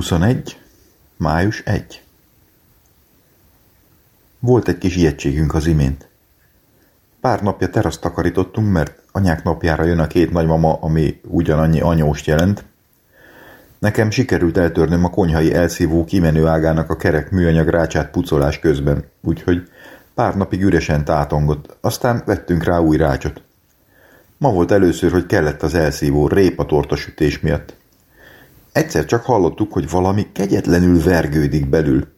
2021. május 1. Volt egy kis ijegységünk az imént. Pár napja teraszt takarítottunk, mert anyák napjára jön a két nagymama, ami ugyanannyi anyóst jelent. Nekem sikerült eltörnöm a konyhai elszívó kimenő ágának a kerek műanyag rácsát pucolás közben, úgyhogy pár napig üresen tátongott, aztán vettünk rá új rácsot. Ma volt először, hogy kellett az elszívó répa tortasütés miatt. Egyszer csak hallottuk, hogy valami kegyetlenül vergődik belül.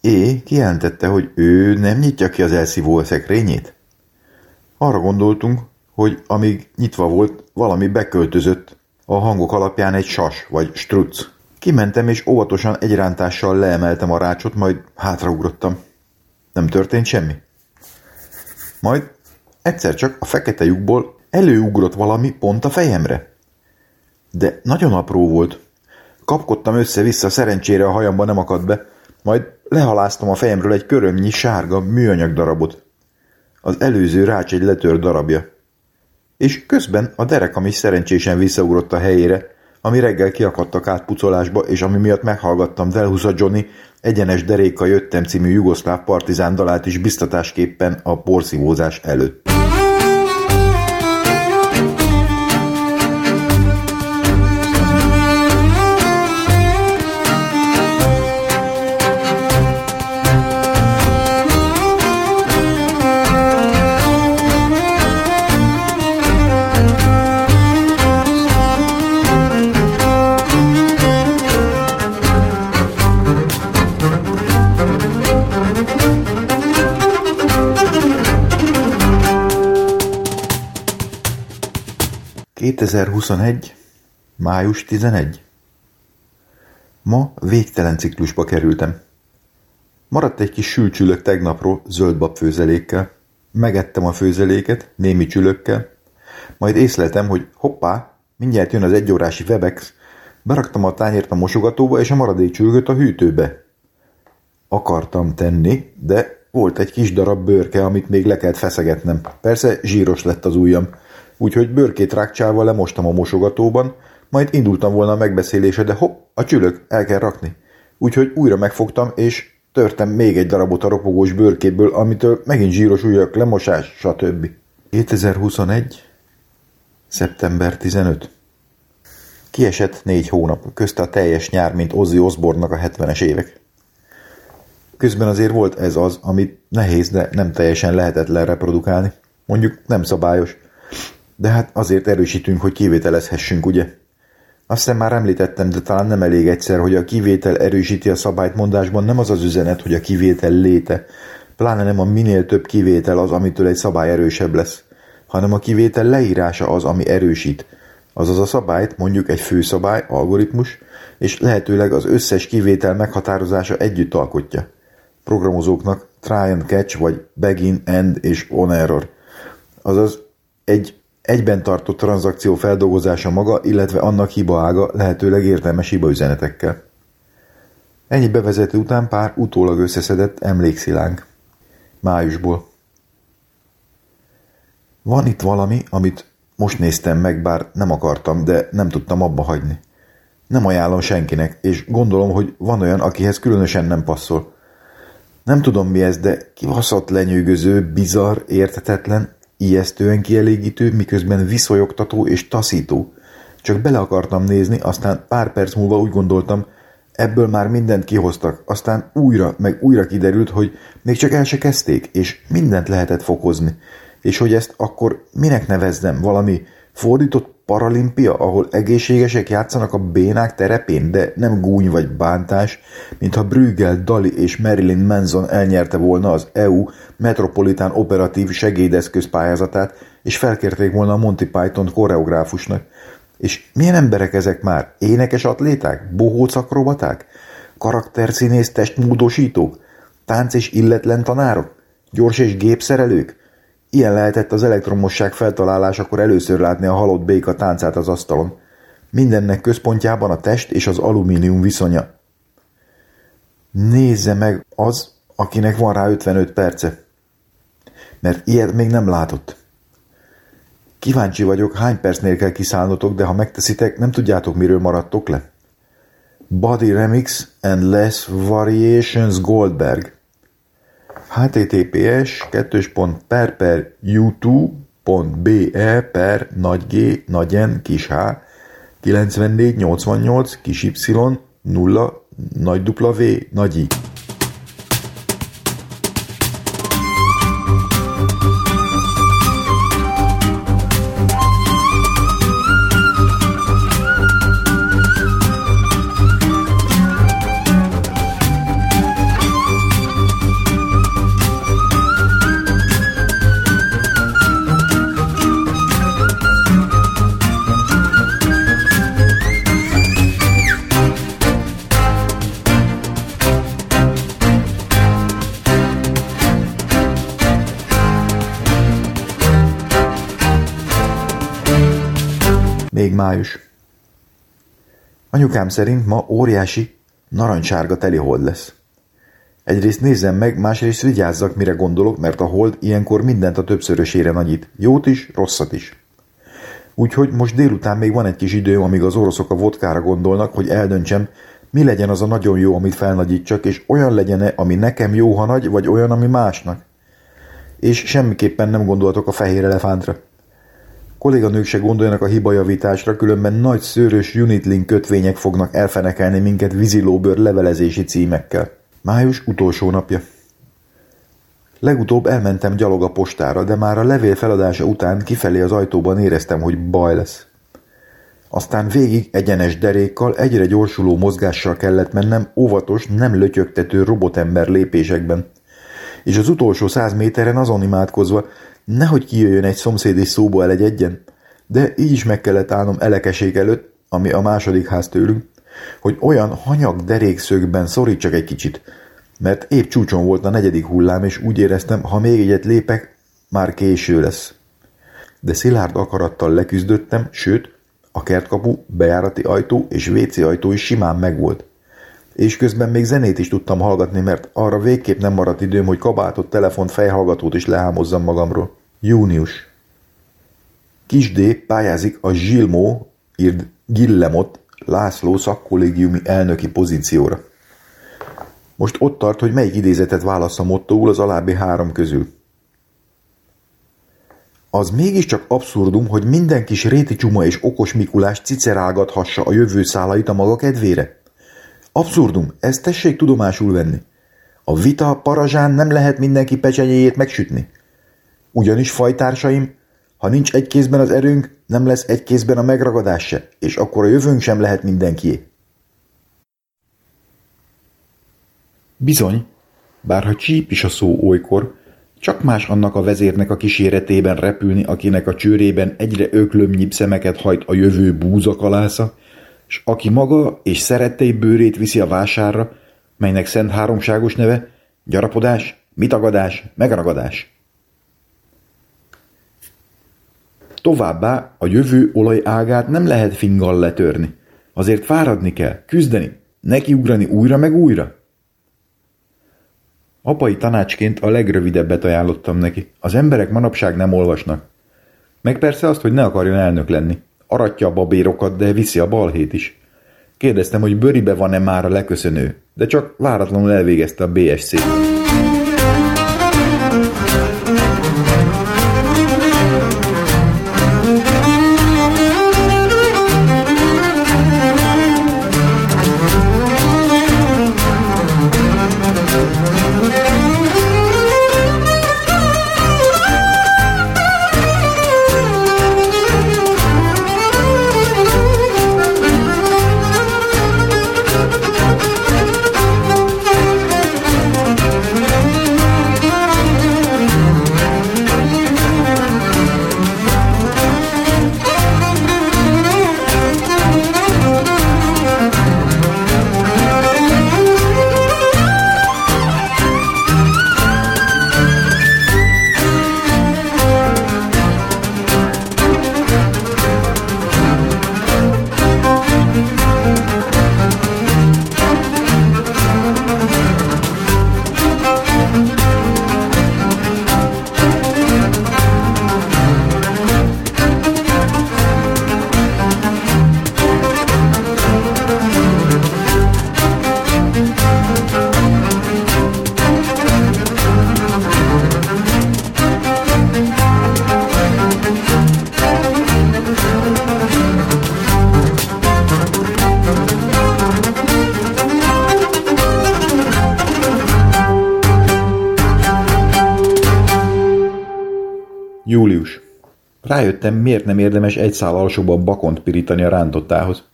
É kijelentette, hogy ő nem nyitja ki az elszívó szekrényét. Arra gondoltunk, hogy amíg nyitva volt, valami beköltözött, a hangok alapján egy sas vagy struc. Kimentem és óvatosan egy rántással leemeltem a rácsot, majd hátraugrottam. Nem történt semmi. Majd egyszer csak a fekete lyukból előugrott valami pont a fejemre. De nagyon apró volt, Kapkodtam össze-vissza, szerencsére a hajamba nem akadt be, majd lehaláztam a fejemről egy körömnyi sárga műanyag darabot. Az előző rács egy letört darabja. És közben a derekam is szerencsésen visszaugrott a helyére, ami reggel kiakadtak át pucolásba, és ami miatt meghallgattam Delhusa Johnny egyenes deréka jöttem című jugoszláv partizán dalát is biztatásképpen a porszívózás előtt. 2021. május 11. Ma végtelen ciklusba kerültem. Maradt egy kis sülcsülök tegnapról zöldbab főzelékkel. Megettem a főzeléket, némi csülökkel, majd észleltem, hogy hoppá, mindjárt jön az egyórási Webex, beraktam a tányért a mosogatóba és a maradék csülgöt a hűtőbe. Akartam tenni, de volt egy kis darab bőrke, amit még le kellett feszegetnem. Persze zsíros lett az ujjam úgyhogy bőrkét rákcsálva lemostam a mosogatóban, majd indultam volna a megbeszélése, de hopp, a csülök, el kell rakni. Úgyhogy újra megfogtam, és törtem még egy darabot a ropogós bőrkéből, amitől megint zsíros ujjak, lemosás, stb. 2021. szeptember 15. Kiesett négy hónap, közte a teljes nyár, mint Ozzy Osborne-nak a 70-es évek. Közben azért volt ez az, amit nehéz, de nem teljesen lehetetlen reprodukálni. Mondjuk nem szabályos. De hát azért erősítünk, hogy kivételezhessünk, ugye? Azt hiszem már említettem, de talán nem elég egyszer, hogy a kivétel erősíti a szabályt mondásban nem az az üzenet, hogy a kivétel léte, pláne nem a minél több kivétel az, amitől egy szabály erősebb lesz, hanem a kivétel leírása az, ami erősít. Azaz a szabályt, mondjuk egy főszabály, algoritmus, és lehetőleg az összes kivétel meghatározása együtt alkotja. Programozóknak try and catch, vagy begin, end és on error. Azaz egy Egyben tartott tranzakció feldolgozása maga, illetve annak hibaága lehetőleg értelmes hibaüzenetekkel. Ennyi bevezető után pár utólag összeszedett emlékszilánk. Májusból. Van itt valami, amit most néztem meg, bár nem akartam, de nem tudtam abba hagyni. Nem ajánlom senkinek, és gondolom, hogy van olyan, akihez különösen nem passzol. Nem tudom mi ez, de kivaszott lenyűgöző, bizarr, értetetlen, Ijesztően kielégítő, miközben viszonyogtató és taszító. Csak bele akartam nézni, aztán pár perc múlva úgy gondoltam, ebből már mindent kihoztak, aztán újra, meg újra kiderült, hogy még csak el se kezdték, és mindent lehetett fokozni. És hogy ezt akkor minek nevezzem, valami fordított paralimpia, ahol egészségesek játszanak a bénák terepén, de nem gúny vagy bántás, mintha Brügel, Dali és Marilyn Manson elnyerte volna az EU Metropolitán Operatív Segédeszköz pályázatát, és felkérték volna a Monty Python koreográfusnak. És milyen emberek ezek már? Énekes atléták? Bohóc akrobaták? Karakterszínész testmódosítók? Tánc és illetlen tanárok? Gyors és gépszerelők? Ilyen lehetett az elektromosság feltalálásakor először látni a halott béka táncát az asztalon. Mindennek központjában a test és az alumínium viszonya. Nézze meg az, akinek van rá 55 perce. Mert ilyet még nem látott. Kíváncsi vagyok, hány percnél kell kiszállnotok, de ha megteszitek, nem tudjátok, miről maradtok le? Body Remix and Less Variations Goldberg https per per youtube.be per nagy G, nagy N, kis H, 94, 88, kis Y, 0, nagy W, nagy I. május. Anyukám szerint ma óriási, narancssárga teli hold lesz. Egyrészt nézzem meg, másrészt vigyázzak, mire gondolok, mert a hold ilyenkor mindent a többszörösére nagyít. Jót is, rosszat is. Úgyhogy most délután még van egy kis időm, amíg az oroszok a vodkára gondolnak, hogy eldöntsem, mi legyen az a nagyon jó, amit felnagyítsak, és olyan legyen-e, ami nekem jó, ha nagy, vagy olyan, ami másnak. És semmiképpen nem gondoltok a fehér elefántra. Kolléganők se gondoljanak a hibajavításra, különben nagy szőrös Unitlink kötvények fognak elfenekelni minket vízilóbőr levelezési címekkel. Május utolsó napja. Legutóbb elmentem gyalog a postára, de már a levél feladása után kifelé az ajtóban éreztem, hogy baj lesz. Aztán végig egyenes derékkal, egyre gyorsuló mozgással kellett mennem óvatos, nem lötyögtető robotember lépésekben. És az utolsó száz méteren azon imádkozva, Nehogy kijöjjön egy szomszéd és szóba elegyedjen, de így is meg kellett állnom elekeség előtt, ami a második ház tőlünk, hogy olyan hanyag derékszögben szorítsak egy kicsit, mert épp csúcson volt a negyedik hullám, és úgy éreztem, ha még egyet lépek, már késő lesz. De szilárd akarattal leküzdöttem, sőt, a kertkapu, bejárati ajtó és WC ajtó is simán megvolt. És közben még zenét is tudtam hallgatni, mert arra végképp nem maradt időm, hogy kabátot, telefont, fejhallgatót is lehámozzam magamról. Június. Kis D pályázik a Zsilmó, írd Gillemot, László szakkollégiumi elnöki pozícióra. Most ott tart, hogy melyik idézetet válassza mottóul az alábbi három közül. Az mégiscsak abszurdum, hogy minden kis réti csuma és okos Mikulás cicerálgathassa a jövő szálait a maga kedvére? Abszurdum, ezt tessék tudomásul venni. A vita parazsán nem lehet mindenki pecsenyéjét megsütni. Ugyanis, fajtársaim, ha nincs egy kézben az erőnk, nem lesz egy kézben a megragadás se, és akkor a jövőnk sem lehet mindenkié. Bizony, bárha csíp is a szó olykor, csak más annak a vezérnek a kíséretében repülni, akinek a csőrében egyre öklömnyibb szemeket hajt a jövő búzakalásza, s aki maga és szerettei bőrét viszi a vásárra, melynek szent háromságos neve, gyarapodás, mitagadás, megragadás. Továbbá a jövő olajágát nem lehet finggal letörni. Azért fáradni kell, küzdeni, nekiugrani újra meg újra. Apai tanácsként a legrövidebbet ajánlottam neki. Az emberek manapság nem olvasnak. Meg persze azt, hogy ne akarjon elnök lenni. Aratja a babérokat, de viszi a balhét is. Kérdeztem, hogy bőribe van-e már a leköszönő, de csak váratlanul elvégezte a BSC. Rájöttem, miért nem érdemes egy szál alsóba bakont pirítani a rántottához.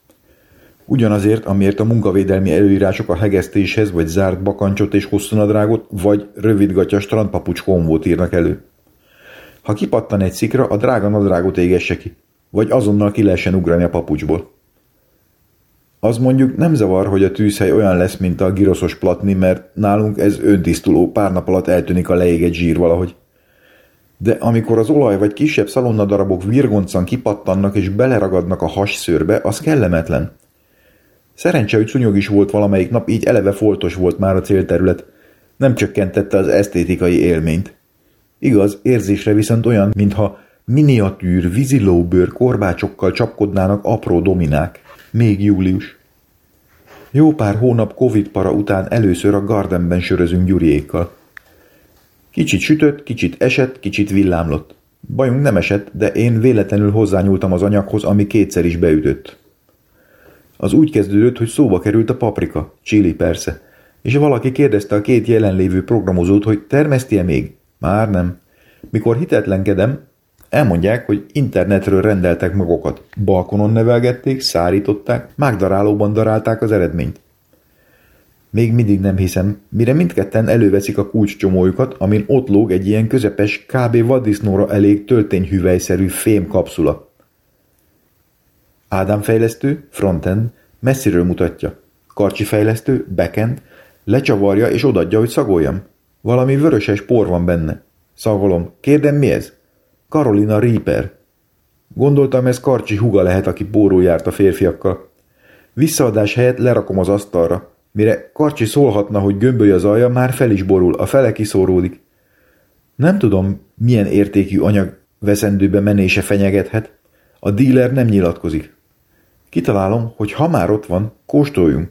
Ugyanazért, amiért a munkavédelmi előírások a hegesztéshez vagy zárt bakancsot és hosszúnadrágot, vagy rövidgatya strandpapucs konvót írnak elő. Ha kipattan egy szikra, a drága nadrágot égesse ki, vagy azonnal ki lehessen ugrani a papucsból. Az mondjuk nem zavar, hogy a tűzhely olyan lesz, mint a giroszos platni, mert nálunk ez öntisztuló, pár nap alatt eltűnik a leégett zsír valahogy. De amikor az olaj vagy kisebb szalonnadarabok virgoncan kipattannak és beleragadnak a hasszőrbe, az kellemetlen. Szerencse, hogy szúnyog is volt valamelyik nap, így eleve foltos volt már a célterület. Nem csökkentette az esztétikai élményt. Igaz, érzésre viszont olyan, mintha miniatűr, vízilóbőr korbácsokkal csapkodnának apró dominák. Még július. Jó pár hónap Covid para után először a Gardenben sörözünk Gyuriékkal. Kicsit sütött, kicsit esett, kicsit villámlott. Bajunk nem esett, de én véletlenül hozzányúltam az anyaghoz, ami kétszer is beütött. Az úgy kezdődött, hogy szóba került a paprika, chili persze, és valaki kérdezte a két jelenlévő programozót, hogy termeszti-e még? Már nem. Mikor hitetlenkedem, elmondják, hogy internetről rendeltek magokat. Balkonon nevelgették, szárították, mágdarálóban darálták az eredményt. Még mindig nem hiszem, mire mindketten előveszik a kulcscsomójukat, amin ott lóg egy ilyen közepes, kb. vaddisznóra elég töltényhüvelyszerű fém kapszula. Ádám fejlesztő, frontend, messziről mutatja. Karcsi fejlesztő, backend, lecsavarja és odadja, hogy szagoljam. Valami vöröses por van benne. Szagolom. Kérdem, mi ez? Carolina Reaper. Gondoltam, ez Karcsi huga lehet, aki bóró járt a férfiakkal. Visszaadás helyett lerakom az asztalra. Mire Karcsi szólhatna, hogy gömbölj az alja, már fel is borul, a fele kiszóródik. Nem tudom, milyen értékű anyag veszendőbe menése fenyegethet. A díler nem nyilatkozik. Kitalálom, hogy ha már ott van, kóstoljunk.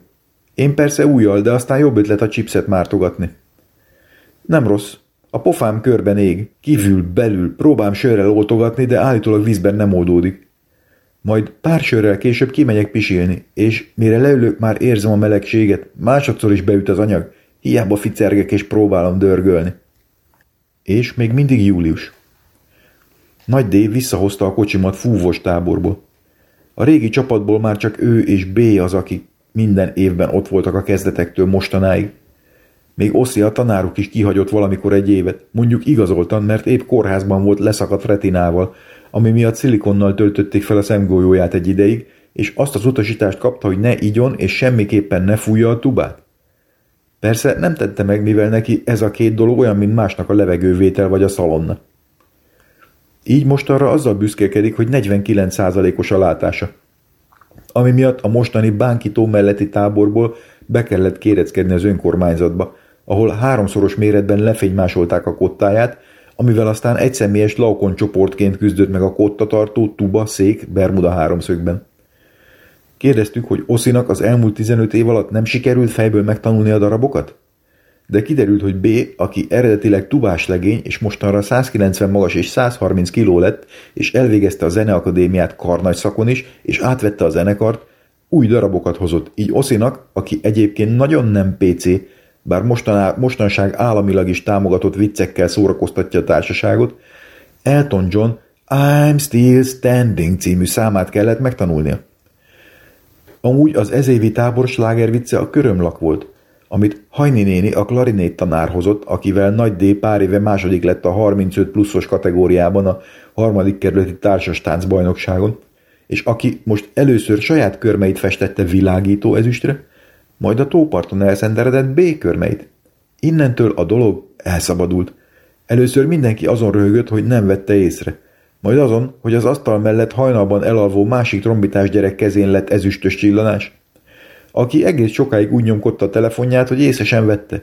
Én persze újjal, de aztán jobb ötlet a chipset mártogatni. Nem rossz. A pofám körben ég, kívül, belül, próbám sörrel oltogatni, de állítólag vízben nem oldódik. Majd pár sörrel később kimegyek pisilni, és mire leülök, már érzem a melegséget, másodszor is beüt az anyag, hiába ficergek és próbálom dörgölni. És még mindig július. Nagy D visszahozta a kocsimat fúvos táborból. A régi csapatból már csak ő és B az, aki minden évben ott voltak a kezdetektől mostanáig. Még Oszi a tanáruk is kihagyott valamikor egy évet, mondjuk igazoltan, mert épp kórházban volt leszakadt retinával, ami miatt szilikonnal töltötték fel a szemgolyóját egy ideig, és azt az utasítást kapta, hogy ne igyon és semmiképpen ne fújja a tubát. Persze nem tette meg, mivel neki ez a két dolog olyan, mint másnak a levegővétel vagy a szalonna. Így most arra azzal büszkélkedik, hogy 49%-os a látása. Ami miatt a mostani bánkitó melletti táborból be kellett kéreckedni az önkormányzatba, ahol háromszoros méretben lefénymásolták a kottáját, amivel aztán egyszemélyes laukon csoportként küzdött meg a kottatartó, tuba, szék, Bermuda háromszögben. Kérdeztük, hogy Oszinak az elmúlt 15 év alatt nem sikerült fejből megtanulni a darabokat? De kiderült, hogy B, aki eredetileg tubás legény, és mostanra 190 magas és 130 kiló lett, és elvégezte a zeneakadémiát karnagy szakon is, és átvette a zenekart, új darabokat hozott, így Oszinak, aki egyébként nagyon nem PC, bár mostaná, mostanság államilag is támogatott viccekkel szórakoztatja a társaságot, Elton John I'm Still Standing című számát kellett megtanulnia. Amúgy az ezévi tábor slágervicce a körömlak volt, amit Hajni néni a klarinét tanár hozott, akivel Nagy D pár éve második lett a 35 pluszos kategóriában a harmadik kerületi társas táncbajnokságon, és aki most először saját körmeit festette világító ezüstre, majd a tóparton elszenderedett B körmeit. Innentől a dolog elszabadult. Először mindenki azon röhögött, hogy nem vette észre. Majd azon, hogy az asztal mellett hajnalban elalvó másik trombitás gyerek kezén lett ezüstös csillanás. Aki egész sokáig úgy nyomkodta a telefonját, hogy észre sem vette.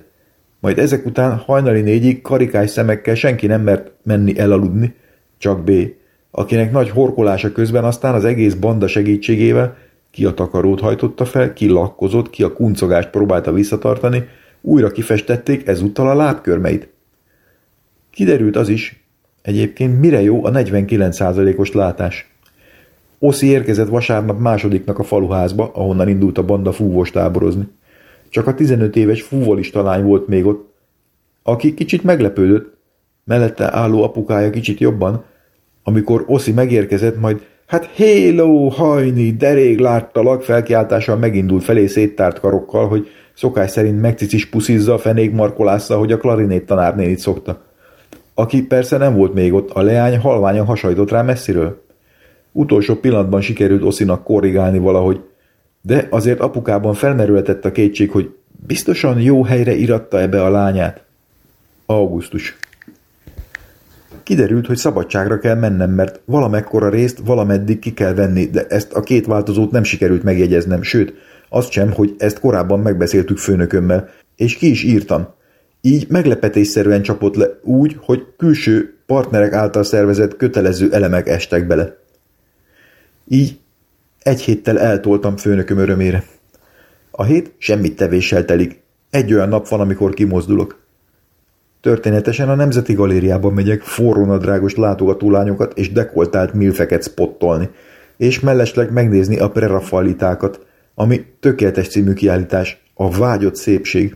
Majd ezek után hajnali négyig karikás szemekkel senki nem mert menni elaludni, csak B, akinek nagy horkolása közben aztán az egész banda segítségével ki a takarót hajtotta fel, ki lakkozott, ki a kuncogást próbálta visszatartani, újra kifestették ezúttal a lábkörmeit. Kiderült az is, egyébként mire jó a 49%-os látás. Oszi érkezett vasárnap másodiknak a faluházba, ahonnan indult a banda fúvós táborozni. Csak a 15 éves fúvolista lány volt még ott, aki kicsit meglepődött, mellette álló apukája kicsit jobban, Amikor Oszi megérkezett, majd Hát héló, hajni, derék láttalak, felkiáltással megindult felé széttárt karokkal, hogy szokás szerint megcicis puszizza fenék markolásza, hogy a klarinét tanárnénit szokta. Aki persze nem volt még ott, a leány halványan hasajtott rá messziről. Utolsó pillanatban sikerült Oszinak korrigálni valahogy, de azért apukában felmerülhetett a kétség, hogy biztosan jó helyre iratta ebbe a lányát. Augusztus. Kiderült, hogy szabadságra kell mennem, mert valamekkora részt valameddig ki kell venni, de ezt a két változót nem sikerült megjegyeznem, sőt, azt sem, hogy ezt korábban megbeszéltük főnökömmel, és ki is írtam. Így meglepetésszerűen csapott le úgy, hogy külső partnerek által szervezett kötelező elemek estek bele. Így egy héttel eltoltam főnököm örömére. A hét semmit tevéssel telik. Egy olyan nap van, amikor kimozdulok. Történetesen a Nemzeti Galériában megyek forrónadrágos látogatólányokat és dekoltált milfeket spottolni, és mellesleg megnézni a prerafalitákat, ami tökéletes című kiállítás, a vágyott szépség.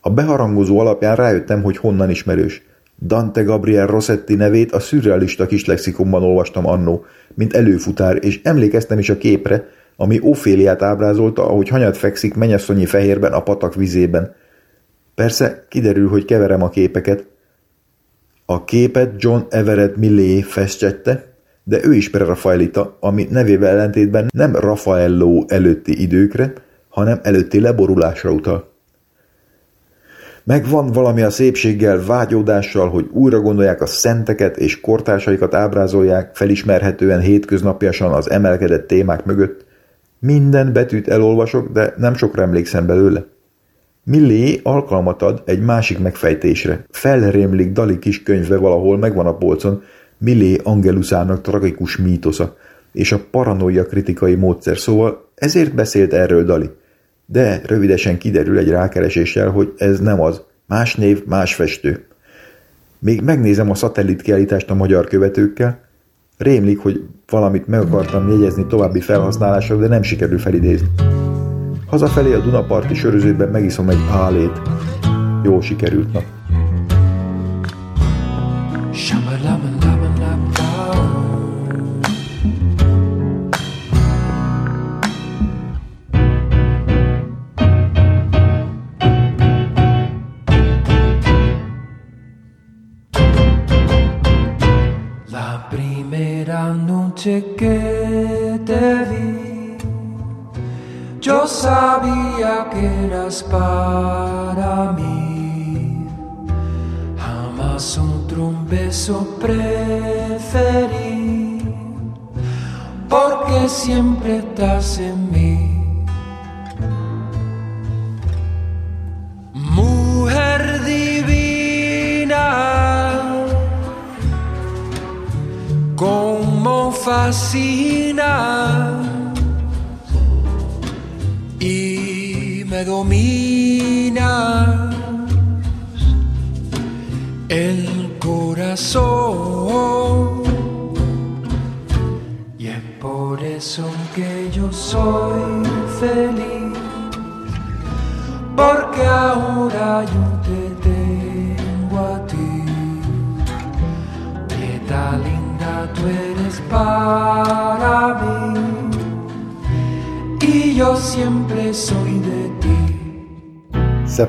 A beharangozó alapján rájöttem, hogy honnan ismerős. Dante Gabriel Rossetti nevét a szürrealista kis lexikonban olvastam annó, mint előfutár, és emlékeztem is a képre, ami Oféliát ábrázolta, ahogy hanyat fekszik menyasszonyi fehérben a patak vizében – Persze kiderül, hogy keverem a képeket. A képet John Everett Millé festette, de ő is prerafaelita, ami nevével ellentétben nem Raffaello előtti időkre, hanem előtti leborulásra utal. Megvan valami a szépséggel, vágyódással, hogy újra gondolják a szenteket és kortársaikat ábrázolják felismerhetően hétköznapiasan az emelkedett témák mögött. Minden betűt elolvasok, de nem sokra emlékszem belőle. Millé alkalmat ad egy másik megfejtésre. Felrémlik Dali kis könyve valahol, megvan a polcon, Millé Angelusának tragikus mítosza, és a paranoia kritikai módszer, szóval ezért beszélt erről Dali. De rövidesen kiderül egy rákereséssel, hogy ez nem az. Más név, más festő. Még megnézem a szatellit kiállítást a magyar követőkkel. Rémlik, hogy valamit meg akartam jegyezni további felhasználásra, de nem sikerül felidézni. Hazafelé a Dunaparti sörözőben megiszom egy álét. Jó sikerült nap.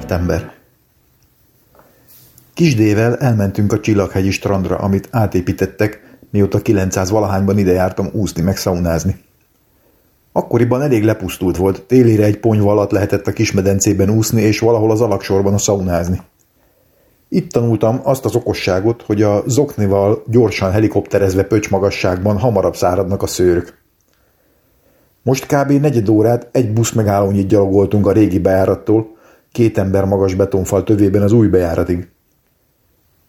Szeptember Kisdével elmentünk a Csillaghegyi strandra, amit átépítettek, mióta 900 valahányban ide jártam úszni meg szaunázni. Akkoriban elég lepusztult volt, télire egy ponyva alatt lehetett a kismedencében úszni, és valahol az alaksorban a szaunázni. Itt tanultam azt az okosságot, hogy a zoknival gyorsan helikopterezve pöcs magasságban hamarabb száradnak a szőrök. Most kb. negyed órát egy busz megállónyit gyalogoltunk a régi bejárattól, két ember magas betonfal tövében az új bejáratig.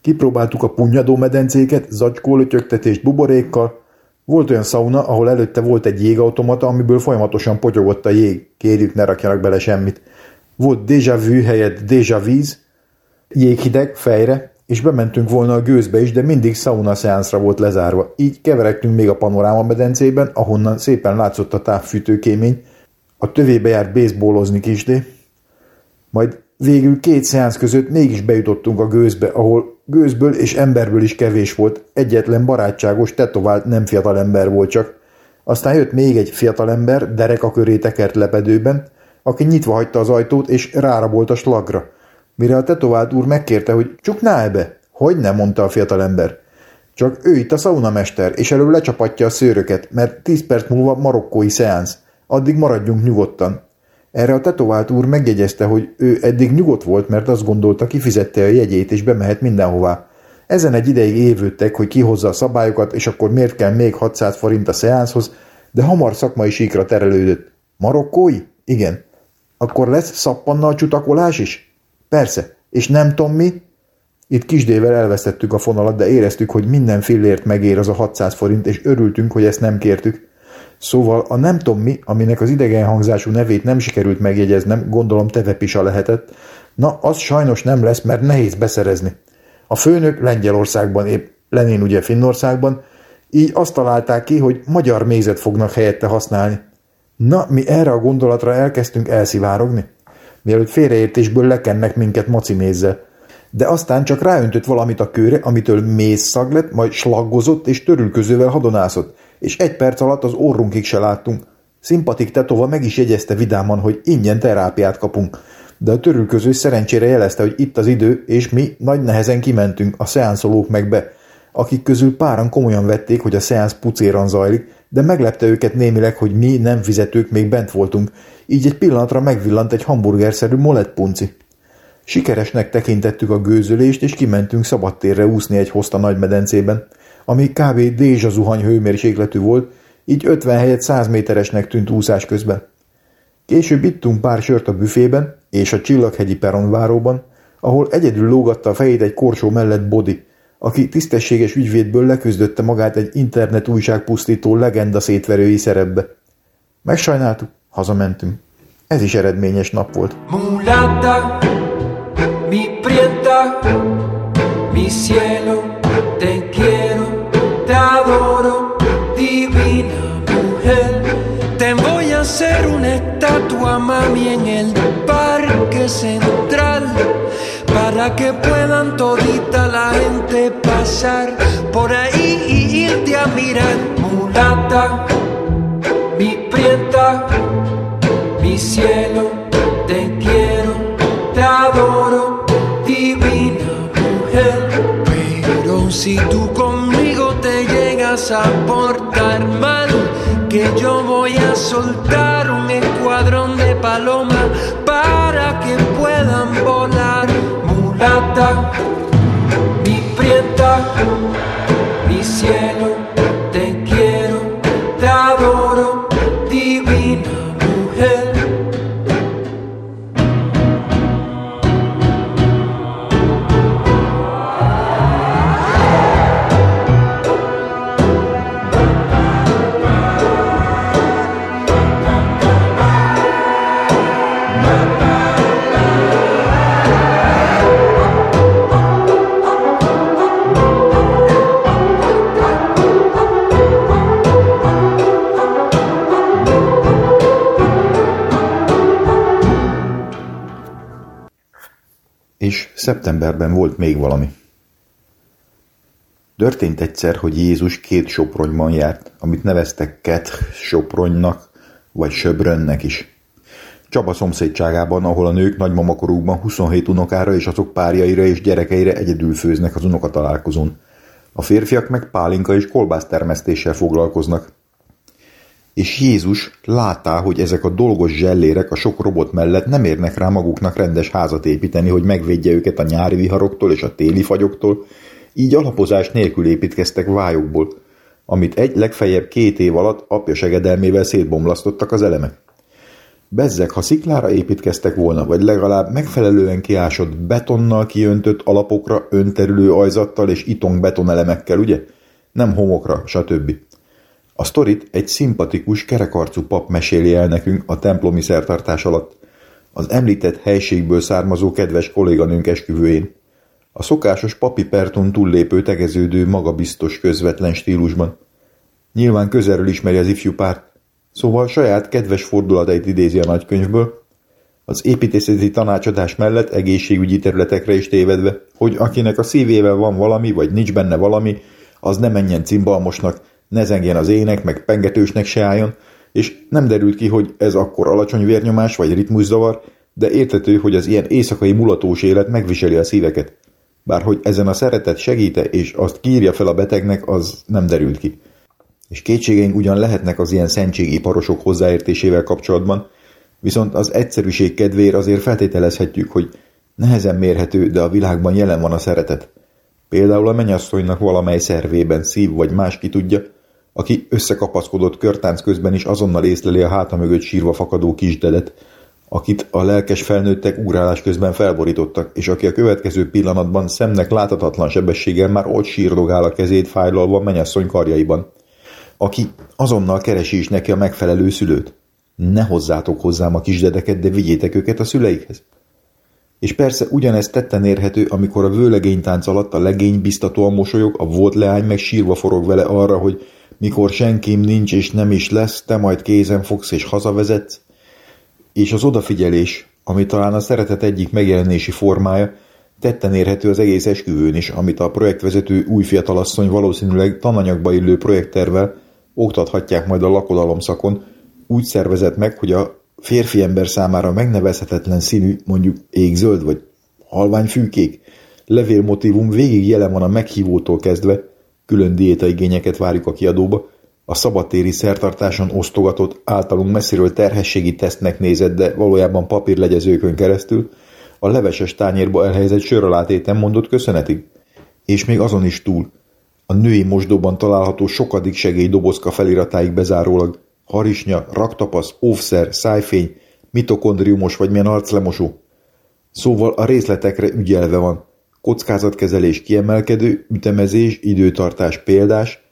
Kipróbáltuk a punyadó medencéket, zacskólötyögtetést buborékkal, volt olyan szauna, ahol előtte volt egy jégautomata, amiből folyamatosan potyogott a jég, kérjük ne rakjanak bele semmit. Volt déjà vu helyett déjà víz, jéghideg fejre, és bementünk volna a gőzbe is, de mindig sauna szeánszra volt lezárva. Így keverektünk még a panoráma medencében, ahonnan szépen látszott a távfűtőkémény, a tövébe járt baseballozni kisdé, majd végül két szeánsz között mégis bejutottunk a gőzbe, ahol Gőzből és emberből is kevés volt, egyetlen barátságos, tetovált nem fiatal ember volt csak. Aztán jött még egy fiatal ember, derek a köré tekert lepedőben, aki nyitva hagyta az ajtót és rárabolt a slagra. Mire a tetovált úr megkérte, hogy csukná -e be? Hogy nem, mondta a fiatal ember. Csak ő itt a szaunamester, és elő lecsapatja a szőröket, mert tíz perc múlva marokkói szeánsz. Addig maradjunk nyugodtan. Erre a tetovált úr megjegyezte, hogy ő eddig nyugodt volt, mert azt gondolta, kifizette a jegyét és bemehet mindenhová. Ezen egy ideig évődtek, hogy kihozza a szabályokat, és akkor miért kell még 600 forint a szeánszhoz, de hamar szakmai síkra terelődött. Marokkói? Igen. Akkor lesz szappannal csutakolás is? Persze. És nem tudom mi? Itt kisdével elvesztettük a fonalat, de éreztük, hogy minden fillért megér az a 600 forint, és örültünk, hogy ezt nem kértük. Szóval a nem tudom mi, aminek az idegen hangzású nevét nem sikerült megjegyeznem, gondolom tevepisa lehetett, na az sajnos nem lesz, mert nehéz beszerezni. A főnök Lengyelországban, épp Lenin ugye Finnországban, így azt találták ki, hogy magyar mézet fognak helyette használni. Na, mi erre a gondolatra elkezdtünk elszivárogni? Mielőtt félreértésből lekennek minket macimézzel. De aztán csak ráöntött valamit a kőre, amitől méz szag lett, majd slaggozott és törülközővel hadonászott, és egy perc alatt az orrunkig se láttunk. Szimpatik tetova meg is jegyezte vidáman, hogy ingyen terápiát kapunk, de a törülköző szerencsére jelezte, hogy itt az idő, és mi nagy nehezen kimentünk, a szeánszolók meg be, akik közül páran komolyan vették, hogy a szeánsz pucéran zajlik, de meglepte őket némileg, hogy mi nem fizetők még bent voltunk, így egy pillanatra megvillant egy hamburgerszerű molettpunci. Sikeresnek tekintettük a gőzölést, és kimentünk szabadtérre úszni egy hoszta nagy medencében ami kb. dézsa zuhany hőmérsékletű volt, így 50 helyett 100 méteresnek tűnt úszás közben. Később ittunk pár sört a büfében és a Csillaghegyi peronváróban, ahol egyedül lógatta a fejét egy korsó mellett Bodi, aki tisztességes ügyvédből leküzdötte magát egy internet újságpusztító legenda szétverői szerepbe. Megsajnáltuk, hazamentünk. Ez is eredményes nap volt. Mulata, mi prieta, mi cielo, te quiero. Adoro, divina mujer. Te voy a hacer una estatua, mami, en el parque central. Para que puedan todita la gente pasar por ahí y irte a mirar. Mulata, mi prieta, mi cielo, te quiero, te adoro, divina mujer. Pero si tú a portar mal, que yo voy a soltar un escuadrón de palomas para que puedan volar. Mulata, mi prieta, mi cielo, szeptemberben volt még valami. Történt egyszer, hogy Jézus két sopronyban járt, amit neveztek Ket sopronynak, vagy Söbrönnek is. Csaba szomszédságában, ahol a nők nagymamakorúkban 27 unokára és azok párjaira és gyerekeire egyedül főznek az unokatalálkozón. A férfiak meg pálinka és kolbász termesztéssel foglalkoznak és Jézus látá, hogy ezek a dolgos zsellérek a sok robot mellett nem érnek rá maguknak rendes házat építeni, hogy megvédje őket a nyári viharoktól és a téli fagyoktól, így alapozás nélkül építkeztek vályokból, amit egy legfeljebb két év alatt apja segedelmével szétbomlasztottak az elemek. Bezzek, ha sziklára építkeztek volna, vagy legalább megfelelően kiásott betonnal kiöntött alapokra, önterülő ajzattal és itong betonelemekkel, ugye? Nem homokra, stb. A sztorit egy szimpatikus, kerekarcú pap meséli el nekünk a templomi szertartás alatt, az említett helységből származó kedves kolléganőnk esküvőjén. A szokásos papi perton túllépő tegeződő, magabiztos, közvetlen stílusban. Nyilván közelről ismeri az ifjú párt, szóval saját kedves fordulatait idézi a nagykönyvből, Az építészeti tanácsadás mellett egészségügyi területekre is tévedve, hogy akinek a szívével van valami, vagy nincs benne valami, az ne menjen cimbalmosnak, ne zengjen az ének, meg pengetősnek se álljon, és nem derült ki, hogy ez akkor alacsony vérnyomás vagy ritmuszavar, de értető, hogy az ilyen éjszakai mulatós élet megviseli a szíveket. Bár hogy ezen a szeretet segíte, és azt kírja fel a betegnek, az nem derült ki. És kétségeink ugyan lehetnek az ilyen szentségiparosok hozzáértésével kapcsolatban, viszont az egyszerűség kedvéért azért feltételezhetjük, hogy nehezen mérhető, de a világban jelen van a szeretet. Például a menyasszonynak valamely szervében szív vagy más ki tudja, aki összekapaszkodott körtánc közben is azonnal észleli a háta mögött sírva fakadó kisdedet, akit a lelkes felnőttek ugrálás közben felborítottak, és aki a következő pillanatban szemnek láthatatlan sebességgel már ott sírdogál a kezét fájlalva menyasszony karjaiban. Aki azonnal keresi is neki a megfelelő szülőt. Ne hozzátok hozzám a kisdedeket, de vigyétek őket a szüleikhez. És persze ugyanezt tetten érhető, amikor a vőlegénytánc alatt a legény biztatóan mosolyog, a volt leány meg sírva forog vele arra, hogy mikor senkim nincs és nem is lesz, te majd kézen fogsz és hazavezetsz, és az odafigyelés, ami talán a szeretet egyik megjelenési formája, tetten érhető az egész esküvőn is, amit a projektvezető új fiatalasszony valószínűleg tananyagba illő projekttervel oktathatják majd a lakodalomszakon, úgy szervezett meg, hogy a férfi ember számára megnevezhetetlen színű, mondjuk égzöld vagy halványfűkék, levélmotívum végig jelen van a meghívótól kezdve, külön diétaigényeket várjuk a kiadóba, a szabadtéri szertartáson osztogatott, általunk messziről terhességi tesztnek nézett, de valójában papírlegyezőkön keresztül, a leveses tányérba elhelyezett söralátéten mondott köszönetig. És még azon is túl. A női mosdóban található sokadik segélydobozka feliratáig bezárólag harisnya, raktapasz, óvszer, szájfény, mitokondriumos vagy milyen arclemosó. Szóval a részletekre ügyelve van. Kockázatkezelés kiemelkedő, ütemezés, időtartás példás,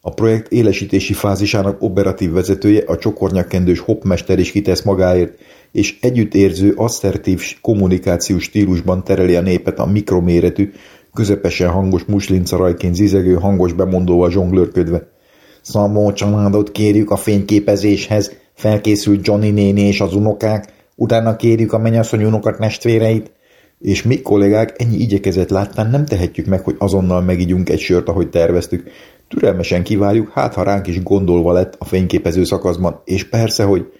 a projekt élesítési fázisának operatív vezetője, a csokornyakkendős hopmester is kitesz magáért, és együttérző, asszertív kommunikációs stílusban tereli a népet a mikroméretű, közepesen hangos muslincarajként zizegő hangos bemondóval zsonglőrködve. Szabó családot kérjük a fényképezéshez, felkészült Johnny néni és az unokák, utána kérjük a mennyasszony unokat testvéreit, és mi kollégák ennyi igyekezet láttán nem tehetjük meg, hogy azonnal megigyunk egy sört, ahogy terveztük. Türelmesen kivárjuk, hát ha ránk is gondolva lett a fényképező szakaszban, és persze, hogy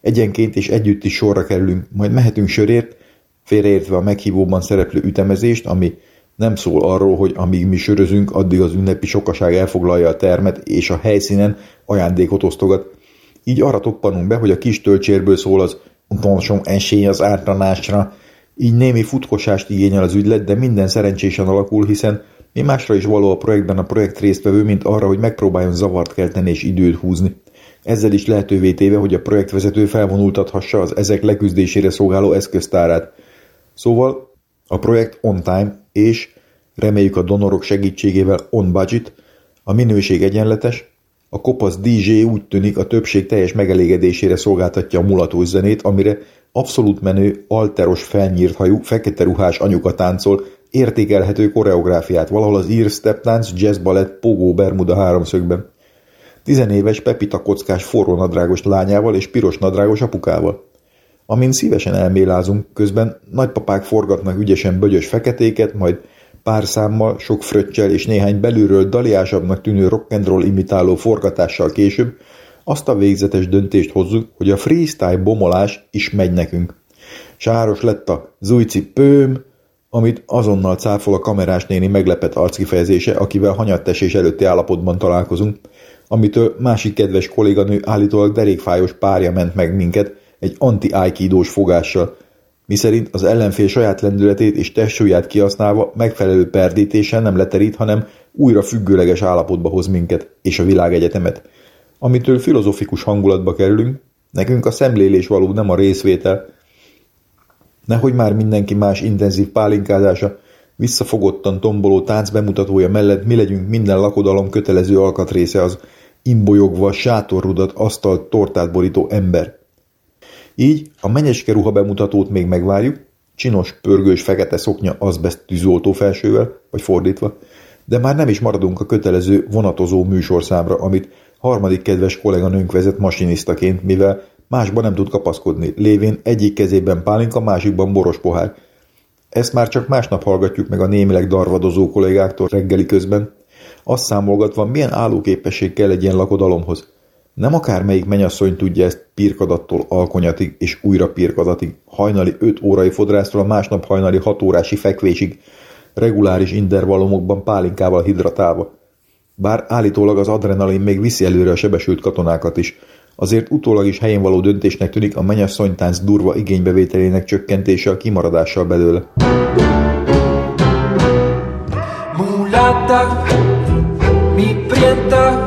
egyenként és együtt is sorra kerülünk, majd mehetünk sörért, félreértve a meghívóban szereplő ütemezést, ami nem szól arról, hogy amíg mi sörözünk, addig az ünnepi sokaság elfoglalja a termet, és a helyszínen ajándékot osztogat. Így arra toppanunk be, hogy a kis tölcsérből szól az utolsó esély az ártanásra, így némi futkosást igényel az ügylet, de minden szerencsésen alakul, hiszen mi másra is való a projektben a projekt résztvevő, mint arra, hogy megpróbáljon zavart kelteni és időt húzni. Ezzel is lehetővé téve, hogy a projektvezető felvonultathassa az ezek leküzdésére szolgáló eszköztárát. Szóval a projekt on time és reméljük a donorok segítségével on budget, a minőség egyenletes, a kopasz DJ úgy tűnik a többség teljes megelégedésére szolgáltatja a mulatós zenét, amire abszolút menő, alteros, felnyírt hajú, fekete ruhás anyuka táncol, értékelhető koreográfiát, valahol az ír tánc, jazz balett, pogó bermuda háromszögben. Tizenéves Pepita kockás forró nadrágos lányával és piros nadrágos apukával. Amint szívesen elmélázunk, közben nagypapák forgatnak ügyesen bögyös feketéket, majd pár számmal, sok fröccsel és néhány belülről daliásabbnak tűnő rock'n'roll imitáló forgatással később azt a végzetes döntést hozzuk, hogy a freestyle bomolás is megy nekünk. Sáros lett a zújci pőm, amit azonnal cáfol a kamerás néni meglepett arckifejezése, akivel hanyattesés előtti állapotban találkozunk, amitől másik kedves kolléganő állítólag derékfájos párja ment meg minket egy anti-aikidós fogással, miszerint az ellenfél saját lendületét és testsúlyát kihasználva megfelelő perdítéssel nem leterít, hanem újra függőleges állapotba hoz minket és a világegyetemet. Amitől filozofikus hangulatba kerülünk, nekünk a szemlélés való nem a részvétel, nehogy már mindenki más intenzív pálinkázása, visszafogottan tomboló tánc bemutatója mellett mi legyünk minden lakodalom kötelező alkatrésze az imbolyogva sátorrudat, asztalt, tortát borító ember. Így a menyeske ruha bemutatót még megvárjuk, csinos, pörgős, fekete szoknya azbest tűzoltó felsővel, vagy fordítva, de már nem is maradunk a kötelező vonatozó műsorszámra, amit harmadik kedves kolléganőnk vezet masinisztaként, mivel másban nem tud kapaszkodni, lévén egyik kezében pálinka, másikban boros pohár. Ezt már csak másnap hallgatjuk meg a némileg darvadozó kollégáktól reggeli közben, azt számolgatva, milyen állóképesség kell egy ilyen lakodalomhoz. Nem akármelyik menyasszony tudja ezt pirkadattól alkonyatig és újra pirkadatig, hajnali 5 órai fodrásztól a másnap hajnali 6 órási fekvésig, reguláris intervallumokban pálinkával hidratálva. Bár állítólag az adrenalin még viszi előre a sebesült katonákat is, azért utólag is helyén való döntésnek tűnik a menyasszonytánc durva igénybevételének csökkentése a kimaradással belőle. Mulata, mi prieta,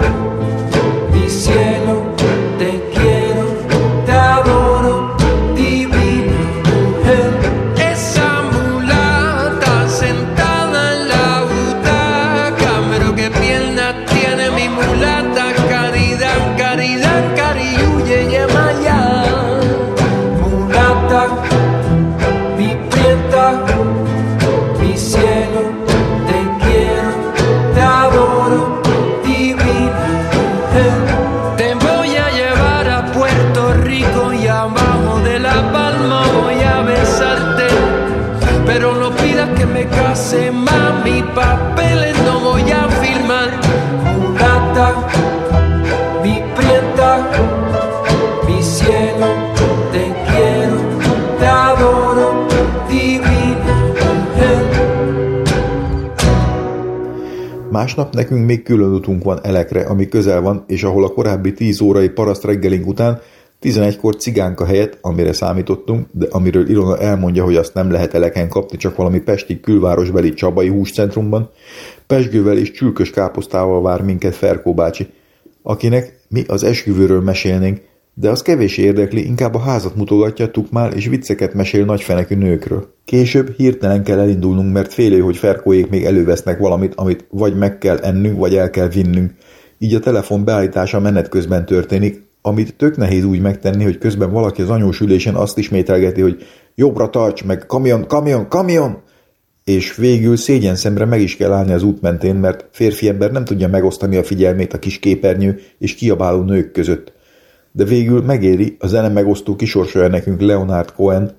Másnap nekünk még külön utunk van Elekre, ami közel van, és ahol a korábbi 10 órai paraszt reggelink után 11-kor cigánka helyett, amire számítottunk, de amiről Ilona elmondja, hogy azt nem lehet eleken kapni, csak valami pesti külvárosbeli csabai húscentrumban, pesgővel és csülkös káposztával vár minket Ferkó bácsi, akinek mi az esküvőről mesélnénk, de az kevés érdekli, inkább a házat mutogatja, tukmál és vicceket mesél nagyfenekű nőkről. Később hirtelen kell elindulnunk, mert félő, hogy Ferkóék még elővesznek valamit, amit vagy meg kell ennünk, vagy el kell vinnünk. Így a telefon beállítása menet közben történik, amit tök nehéz úgy megtenni, hogy közben valaki az anyós ülésen azt ismételgeti, hogy jobbra tarts, meg kamion, kamion, kamion, és végül szégyen szemre meg is kell állni az út mentén, mert férfi ember nem tudja megosztani a figyelmét a kis képernyő és kiabáló nők között de végül megéri, a zene megosztó kisorsolja nekünk Leonard Cohen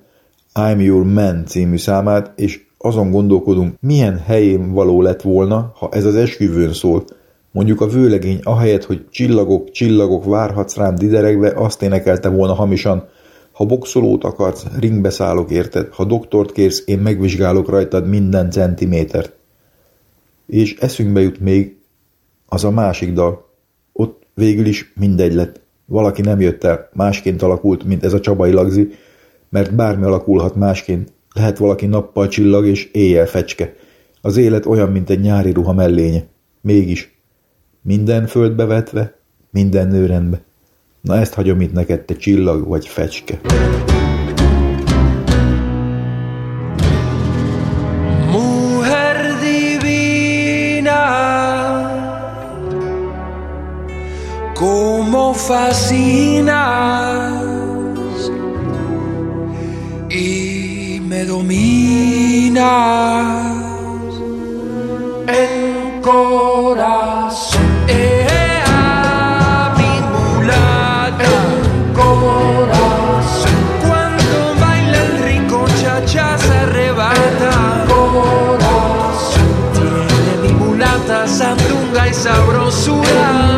I'm Your Man című számát, és azon gondolkodunk, milyen helyén való lett volna, ha ez az esküvőn szól. Mondjuk a vőlegény ahelyett, hogy csillagok, csillagok, várhatsz rám dideregve, azt énekelte volna hamisan, ha boxolót akarsz, ringbe szállok érted, ha doktort kérsz, én megvizsgálok rajtad minden centimétert. És eszünkbe jut még az a másik dal. Ott végül is mindegy lett. Valaki nem jött el, másként alakult, mint ez a Csabai lagzi, mert bármi alakulhat másként. Lehet valaki nappal csillag és éjjel fecske. Az élet olyan, mint egy nyári ruha mellénye. Mégis. Minden földbe vetve, minden nőrendbe. Na ezt hagyom itt neked, te csillag vagy fecske. fascinas y me dominas en corazón. Eh, a mi mulata, corazón. Cuando baila el rico chacha se arrebata. En corazón. Tiene mi mulata sandunga y sabrosura.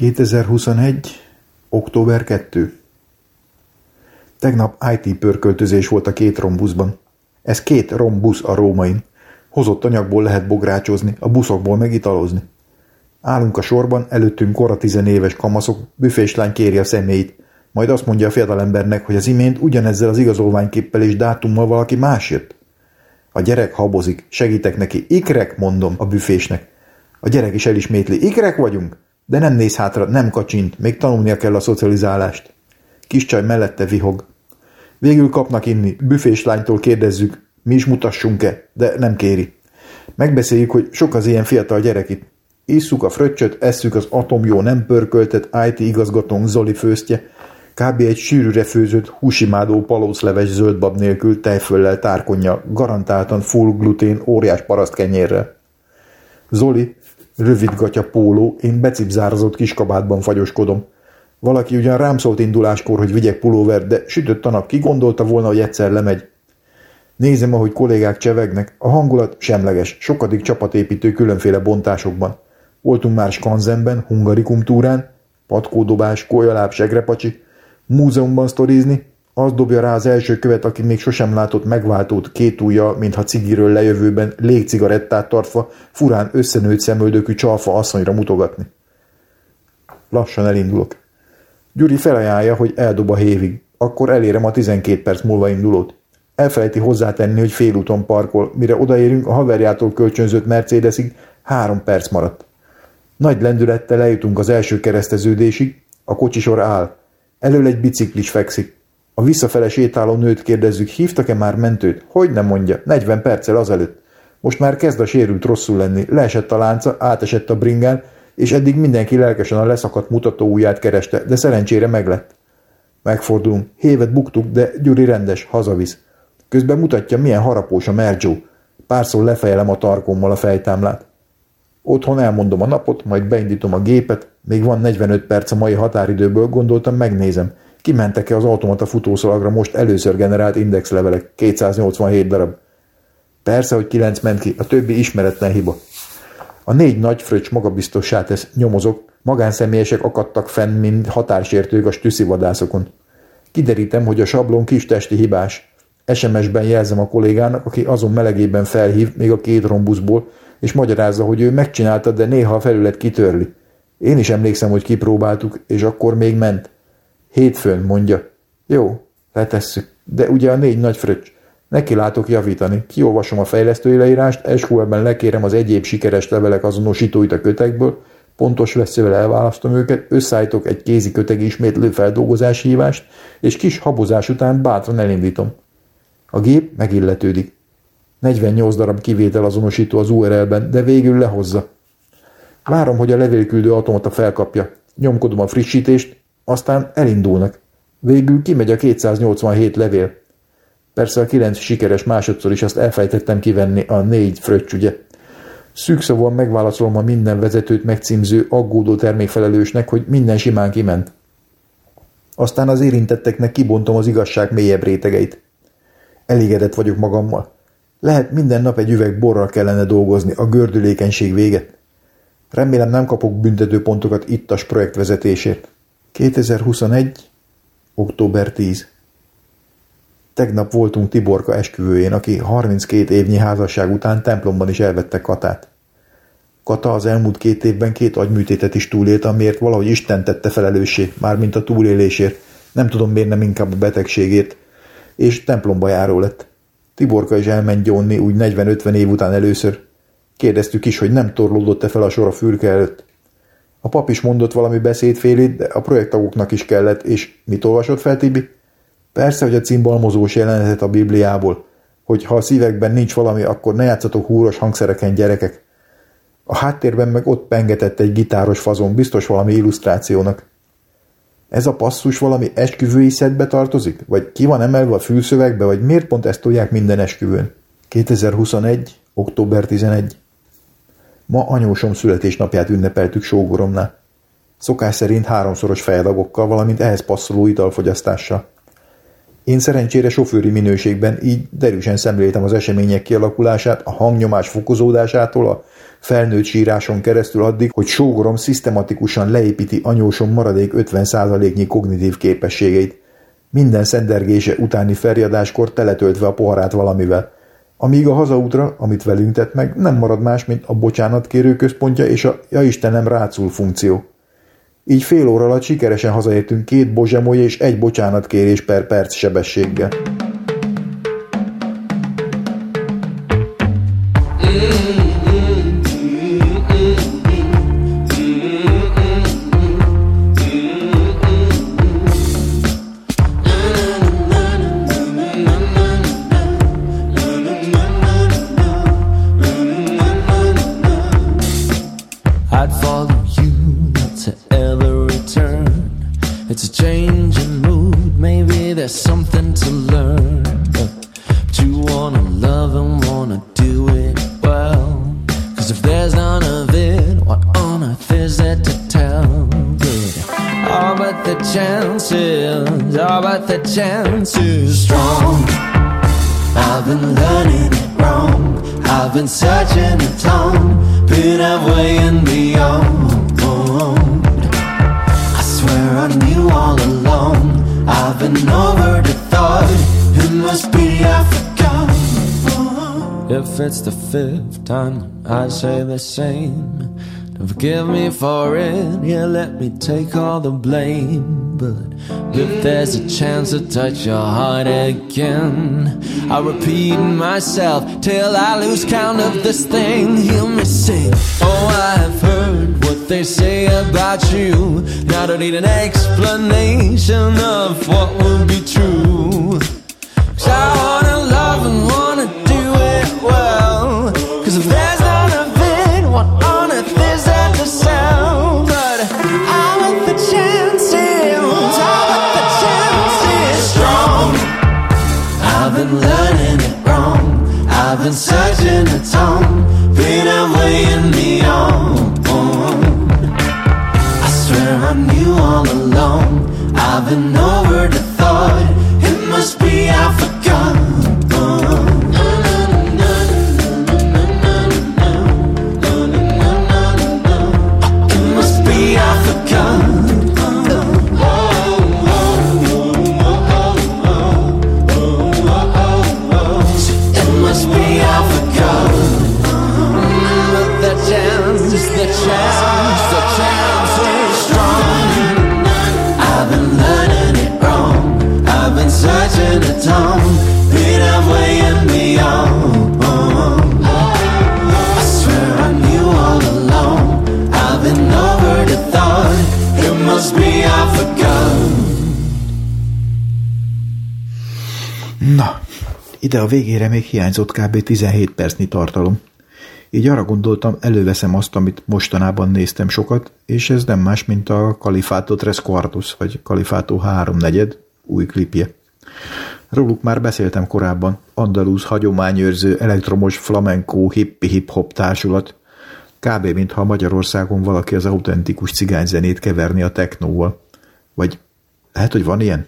...2021. október 2. Tegnap IT pörköltözés volt a két rombuszban. Ez két rombusz a rómain. Hozott anyagból lehet bográcsozni, a buszokból megitalozni. Állunk a sorban, előttünk kora tizenéves kamaszok, büféslány kéri a személyit, majd azt mondja a fiatalembernek, hogy az imént ugyanezzel az igazolványképpel és dátummal valaki más jött. A gyerek habozik, segítek neki, ikrek, mondom a büfésnek. A gyerek is elismétli, ikrek vagyunk, de nem néz hátra, nem kacsint, még tanulnia kell a szocializálást. Kis csaj mellette vihog. Végül kapnak inni, büfés lánytól kérdezzük, mi is mutassunk-e, de nem kéri. Megbeszéljük, hogy sok az ilyen fiatal gyerek itt. Isszuk a fröccsöt, esszük az atomjó nem pörköltet IT igazgatónk Zoli főztje, kb. egy sűrűre főzött, húsimádó palócleves zöldbab nélkül tejföllel tárkonja, garantáltan full glutén óriás parasztkenyérrel. Zoli, rövid gatya póló, én becipzározott kiskabátban fagyoskodom. Valaki ugyan rám szólt induláskor, hogy vigyek pulóvert, de sütött a nap, ki gondolta volna, hogy egyszer lemegy. Nézem, ahogy kollégák csevegnek, a hangulat semleges, sokadik csapatépítő különféle bontásokban. Voltunk már Skanzenben, Hungarikum túrán, patkódobás, kolyaláb, segrepacsi, múzeumban sztorizni, az dobja rá az első követ, aki még sosem látott megváltót két ujja, mintha cigiről lejövőben légcigarettát tartva, furán összenőtt szemöldökű csalfa asszonyra mutogatni. Lassan elindulok. Gyuri felajánlja, hogy eldob a hévig. Akkor elérem a 12 perc múlva indulót. Elfelejti hozzátenni, hogy félúton parkol, mire odaérünk, a haverjától kölcsönzött Mercedesig három perc maradt. Nagy lendülettel eljutunk az első kereszteződésig, a kocsisor áll. Elől egy biciklis fekszik. A visszafele sétáló nőt kérdezzük, hívtak-e már mentőt? Hogy nem mondja, 40 perccel azelőtt. Most már kezd a sérült rosszul lenni, leesett a lánca, átesett a bringán, és eddig mindenki lelkesen a leszakadt mutató ujját kereste, de szerencsére meglett. Megfordulunk, hévet buktuk, de Gyuri rendes, hazavisz. Közben mutatja, milyen harapós a Mergyó. Párszor lefejelem a tarkommal a fejtámlát. Otthon elmondom a napot, majd beindítom a gépet, még van 45 perc a mai határidőből, gondoltam, megnézem. Kimentek-e az automata futószalagra most először generált indexlevelek, 287 darab. Persze, hogy 9 ment ki, a többi ismeretlen hiba. A négy nagy fröccs magabiztossá tesz, nyomozok, magánszemélyesek akadtak fenn, mint határsértők a stüszi vadászokon. Kiderítem, hogy a sablon kis testi hibás. SMS-ben jelzem a kollégának, aki azon melegében felhív, még a két rombuszból, és magyarázza, hogy ő megcsinálta, de néha a felület kitörli. Én is emlékszem, hogy kipróbáltuk, és akkor még ment. Hétfőn, mondja. Jó, letesszük. De ugye a négy nagy fröccs. Neki látok javítani. Kiolvasom a fejlesztői leírást, SQL-ben lekérem az egyéb sikeres levelek azonosítóit a kötekből, pontos veszővel elválasztom őket, összeállítok egy kézi köteg ismétlő feldolgozási hívást, és kis habozás után bátran elindítom. A gép megilletődik. 48 darab kivétel azonosító az URL-ben, de végül lehozza. Várom, hogy a levélküldő automata felkapja. Nyomkodom a frissítést, aztán elindulnak. Végül kimegy a 287 levél. Persze a kilenc sikeres másodszor is azt elfejtettem kivenni a négy fröccs, ugye. Szűkszavúan megválaszolom a minden vezetőt megcímző, aggódó termékfelelősnek, hogy minden simán kiment. Aztán az érintetteknek kibontom az igazság mélyebb rétegeit. Elégedett vagyok magammal. Lehet minden nap egy üveg borral kellene dolgozni, a gördülékenység véget. Remélem nem kapok büntetőpontokat ittas projektvezetésért. 2021. október 10. Tegnap voltunk Tiborka esküvőjén, aki 32 évnyi házasság után templomban is elvette Katát. Kata az elmúlt két évben két agyműtétet is túlélt, amiért valahogy Isten tette felelőssé, mármint a túlélésért, nem tudom miért nem inkább a betegségért, és templomba járó lett. Tiborka is elment gyónni úgy 40-50 év után először. Kérdeztük is, hogy nem torlódott-e fel a sor a fürke előtt. A pap is mondott valami beszédfélét, de a projektagoknak is kellett, és mit olvasott fel Tibi? Persze, hogy a cimbalmozós jelenetet a Bibliából, hogy ha a szívekben nincs valami, akkor ne játszatok húros hangszereken, gyerekek. A háttérben meg ott pengetett egy gitáros fazon, biztos valami illusztrációnak. Ez a passzus valami esküvői szedbe tartozik? Vagy ki van emelve a fülszövegbe, vagy miért pont ezt tudják minden esküvőn? 2021. október 11. Ma anyósom születésnapját ünnepeltük sógoromnál. Szokás szerint háromszoros fejadagokkal, valamint ehhez passzoló italfogyasztással. Én szerencsére sofőri minőségben így derűsen szemléltem az események kialakulását, a hangnyomás fokozódásától, a felnőtt síráson keresztül addig, hogy sógorom szisztematikusan leépíti anyósom maradék 50%-nyi kognitív képességeit. Minden szendergése utáni ferjadáskor teletöltve a poharát valamivel. Amíg a hazaútra, amit velünk tett meg, nem marad más, mint a bocsánatkérő központja és a ja Istenem rácul funkció. Így fél óra alatt sikeresen hazaértünk két bozsemoly és egy bocsánatkérés per perc sebességgel. If it's the fifth time I say the same, don't forgive me for it. Yeah, let me take all the blame. But if there's a chance to touch your heart again, I'll repeat myself till I lose count of this thing. Hear me sing. Oh, I've heard what they say about you. Now I don't need an explanation of what will be true. Cause I never know ide a végére még hiányzott kb. 17 percnyi tartalom. Így arra gondoltam, előveszem azt, amit mostanában néztem sokat, és ez nem más, mint a Kalifáto Tres Quartos, vagy Kalifáto 3 negyed új klipje. Róluk már beszéltem korábban, andalúz hagyományőrző elektromos flamenco hippi hip-hop társulat, kb. mintha Magyarországon valaki az autentikus cigányzenét keverni a technóval. Vagy lehet, hogy van ilyen?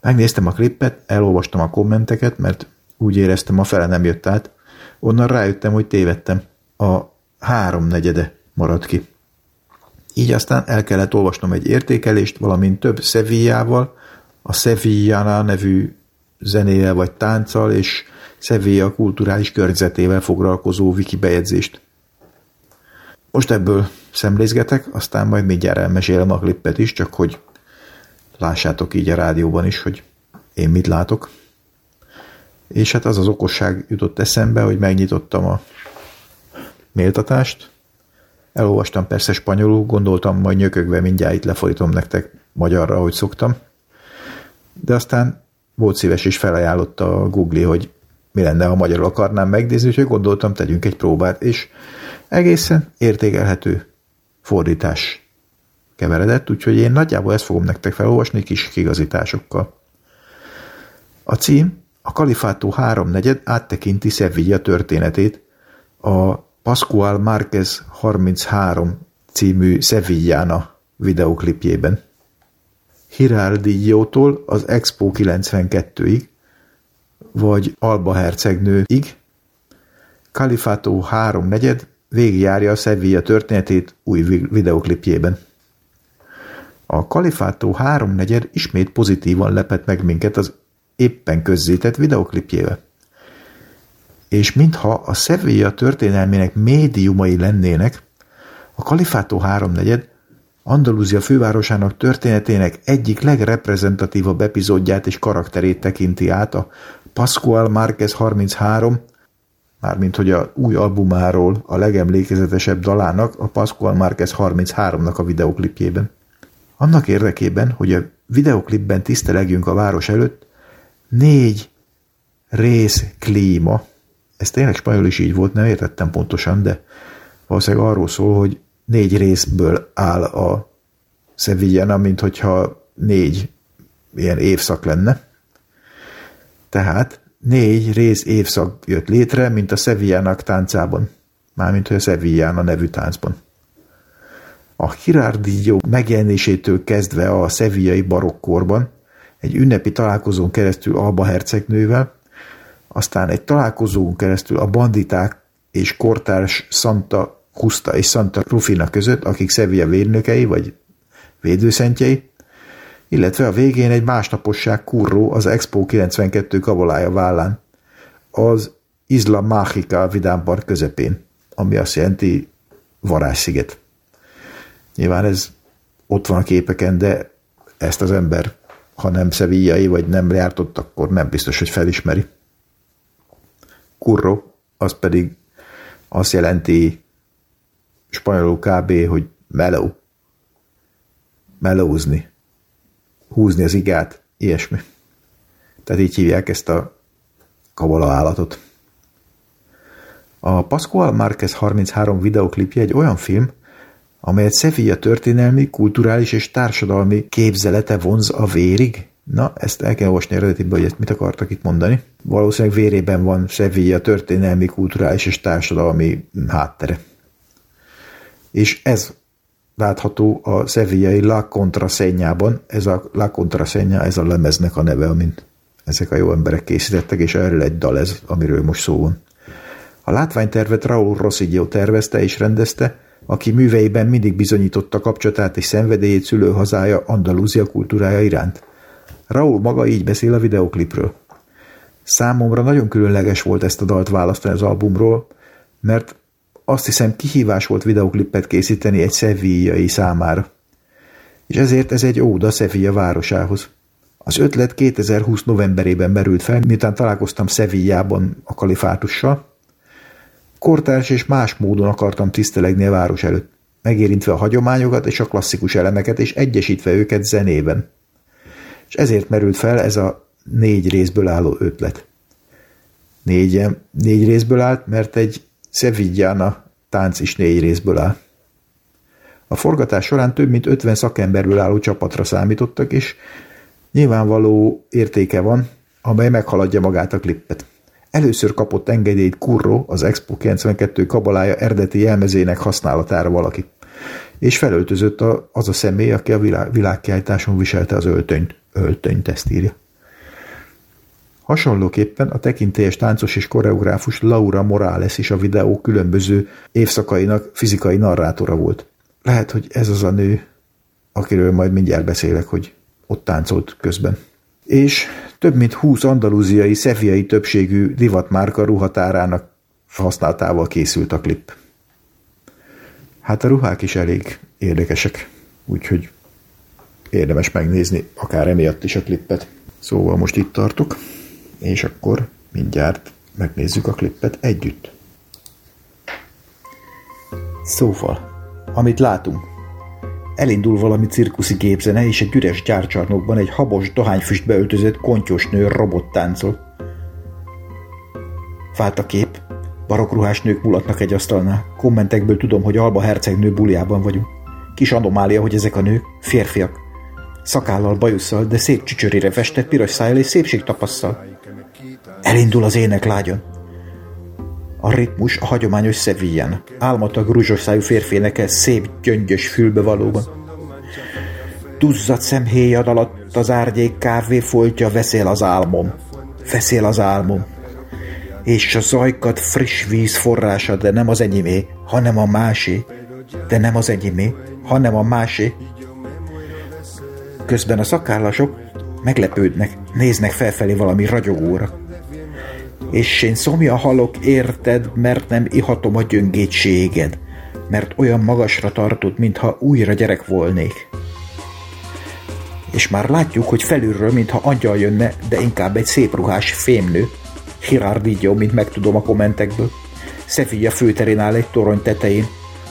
Megnéztem a klippet, elolvastam a kommenteket, mert úgy éreztem, a fele nem jött át. Onnan rájöttem, hogy tévedtem. A háromnegyede maradt ki. Így aztán el kellett olvasnom egy értékelést, valamint több Sevillával, a Sevillana nevű zenével vagy tánccal, és Sevilla kulturális környezetével foglalkozó wiki bejegyzést. Most ebből szemlézgetek, aztán majd mindjárt elmesélem a klippet is, csak hogy lássátok így a rádióban is, hogy én mit látok. És hát az az okosság jutott eszembe, hogy megnyitottam a méltatást, elolvastam persze spanyolul, gondoltam, majd nyökögve mindjárt itt lefordítom nektek magyarra, ahogy szoktam. De aztán volt szíves és felajánlotta a Google, hogy mi lenne, ha magyarul akarnám megnézni, úgyhogy gondoltam, tegyünk egy próbát, és egészen értékelhető fordítás keveredett, úgyhogy én nagyjából ezt fogom nektek felolvasni kis kigazításokkal. A cím a Kalifátó háromnegyed áttekinti Sevilla történetét a Pascual Márquez 33 című Sevillana videoklipjében. Hirardillo-tól az Expo 92-ig, vagy Alba hercegnőig, Kalifátó háromnegyed végigjárja a Sevilla történetét új videoklipjében. A Kalifátó háromnegyed ismét pozitívan lepett meg minket az éppen közzétett videoklipjével. És mintha a Sevilla történelmének médiumai lennének, a Kalifátó háromnegyed Andalúzia fővárosának történetének egyik legreprezentatívabb epizódját és karakterét tekinti át a Pascual Márquez 33, mármint hogy a új albumáról a legemlékezetesebb dalának, a Pascual Márquez 33-nak a videoklipjében. Annak érdekében, hogy a videoklipben tisztelegjünk a város előtt, négy rész klíma, ez tényleg spanyol is így volt, nem értettem pontosan, de valószínűleg arról szól, hogy négy részből áll a Sevillana, mint hogyha négy ilyen évszak lenne. Tehát négy rész évszak jött létre, mint a Sevillának táncában, mármint a Sevillana nevű táncban. A Girardillo megjelenésétől kezdve a szevillai barokkorban egy ünnepi találkozón keresztül Alba hercegnővel, aztán egy találkozón keresztül a banditák és kortárs Santa Justa és Santa Rufina között, akik Sevilla védnökei vagy védőszentjei, illetve a végén egy másnaposság kurró az Expo 92 kavolája vállán, az Isla Mágica vidámpart közepén, ami azt jelenti varázssziget. Nyilván ez ott van a képeken, de ezt az ember, ha nem szevillai, vagy nem járt ott, akkor nem biztos, hogy felismeri. Curro, az pedig azt jelenti spanyolul kb., hogy meló. Melózni. Húzni az igát, ilyesmi. Tehát így hívják ezt a kabala állatot. A Pascual Márquez 33 videoklipje egy olyan film, amelyet Sevilla történelmi, kulturális és társadalmi képzelete vonz a vérig? Na, ezt el kell olvasni eredetibe, hogy ezt mit akartak itt mondani. Valószínűleg vérében van Sevilla történelmi, kulturális és társadalmi háttere. És ez látható a szevillai La Contrasenyában, ez a La Contrasenya, ez a lemeznek a neve, amint ezek a jó emberek készítettek, és erről egy dal ez, amiről most szó van. A látványtervet Raúl Rossiglio tervezte és rendezte, aki műveiben mindig bizonyította kapcsolatát és szenvedélyét szülőhazája Andalúzia kultúrája iránt. Raúl maga így beszél a videoklipről. Számomra nagyon különleges volt ezt a dalt választani az albumról, mert azt hiszem kihívás volt videoklipet készíteni egy szevillai számára. És ezért ez egy óda Sevilla városához. Az ötlet 2020 novemberében merült fel, miután találkoztam Sevillában a kalifátussal, Kortárs és más módon akartam tisztelegni a város előtt, megérintve a hagyományokat és a klasszikus elemeket, és egyesítve őket zenében. És ezért merült fel ez a négy részből álló ötlet. Négy, négy részből állt, mert egy Sevillana tánc is négy részből áll. A forgatás során több mint 50 szakemberből álló csapatra számítottak, és nyilvánvaló értéke van, amely meghaladja magát a klippet. Először kapott engedélyt Kurro, az Expo 92 kabalája eredeti jelmezének használatára valaki. És felöltözött a, az a személy, aki a világ, világkiállításon viselte az öltönyt. Öltönyt, ezt írja. Hasonlóképpen a tekintélyes táncos és koreográfus Laura Morales is a videó különböző évszakainak fizikai narrátora volt. Lehet, hogy ez az a nő, akiről majd mindjárt beszélek, hogy ott táncolt közben és több mint 20 andalúziai, szefiai többségű divatmárka ruhatárának használatával készült a klip. Hát a ruhák is elég érdekesek, úgyhogy érdemes megnézni, akár emiatt is a klippet. Szóval most itt tartok, és akkor mindjárt megnézzük a klippet együtt. Szóval, amit látunk, Elindul valami cirkuszi gépzene, és egy üres gyárcsarnokban egy habos, dohányfüstbe öltözött kontyos nő robot táncol. Vált a kép. Barokruhás nők mulatnak egy asztalnál. Kommentekből tudom, hogy Alba hercegnő buliában vagyunk. Kis anomália, hogy ezek a nők férfiak. Szakállal, bajusszal, de szép csücsörére festett piros szájjal és szépség tapasszal. Elindul az ének lágyon. A ritmus a hagyományos Sevillán. Álmatag rúzsos szájú férfi énekel szép, gyöngyös fülbevalóban. Duzzat szemhéjad alatt az árnyék kávé foltja, veszél az álmom. Veszél az álmom. És a zajkat friss víz forrása, de nem az enyémé, hanem a másé. De nem az enyémé, hanem a másé. Közben a szakállasok meglepődnek, néznek felfelé valami ragyogóra és én szomja halok érted, mert nem ihatom a gyöngétséged, mert olyan magasra tartott, mintha újra gyerek volnék. És már látjuk, hogy felülről, mintha angyal jönne, de inkább egy szép ruhás fémnő. Girardillo, mint megtudom a kommentekből. Sevilla főterén áll egy torony tetején.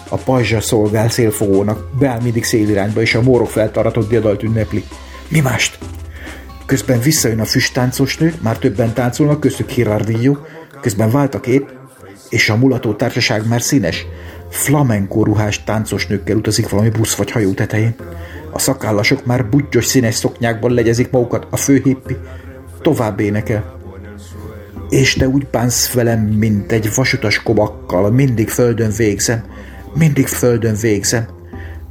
A pajzsa szolgál szélfogónak, beáll mindig szélirányba, és a mórok feltaratott diadalt ünnepli. Mi mást? Közben visszajön a füstáncos nő, már többen táncolnak, köztük Girardillo, közben vált a kép, és a mulató társaság már színes, flamenco ruhás táncos nőkkel utazik valami busz vagy hajó tetején. A szakállasok már budgyos színes szoknyákban legyezik magukat, a főhippi tovább énekel. És te úgy bánsz velem, mint egy vasutas kobakkal, mindig földön végzem, mindig földön végzem,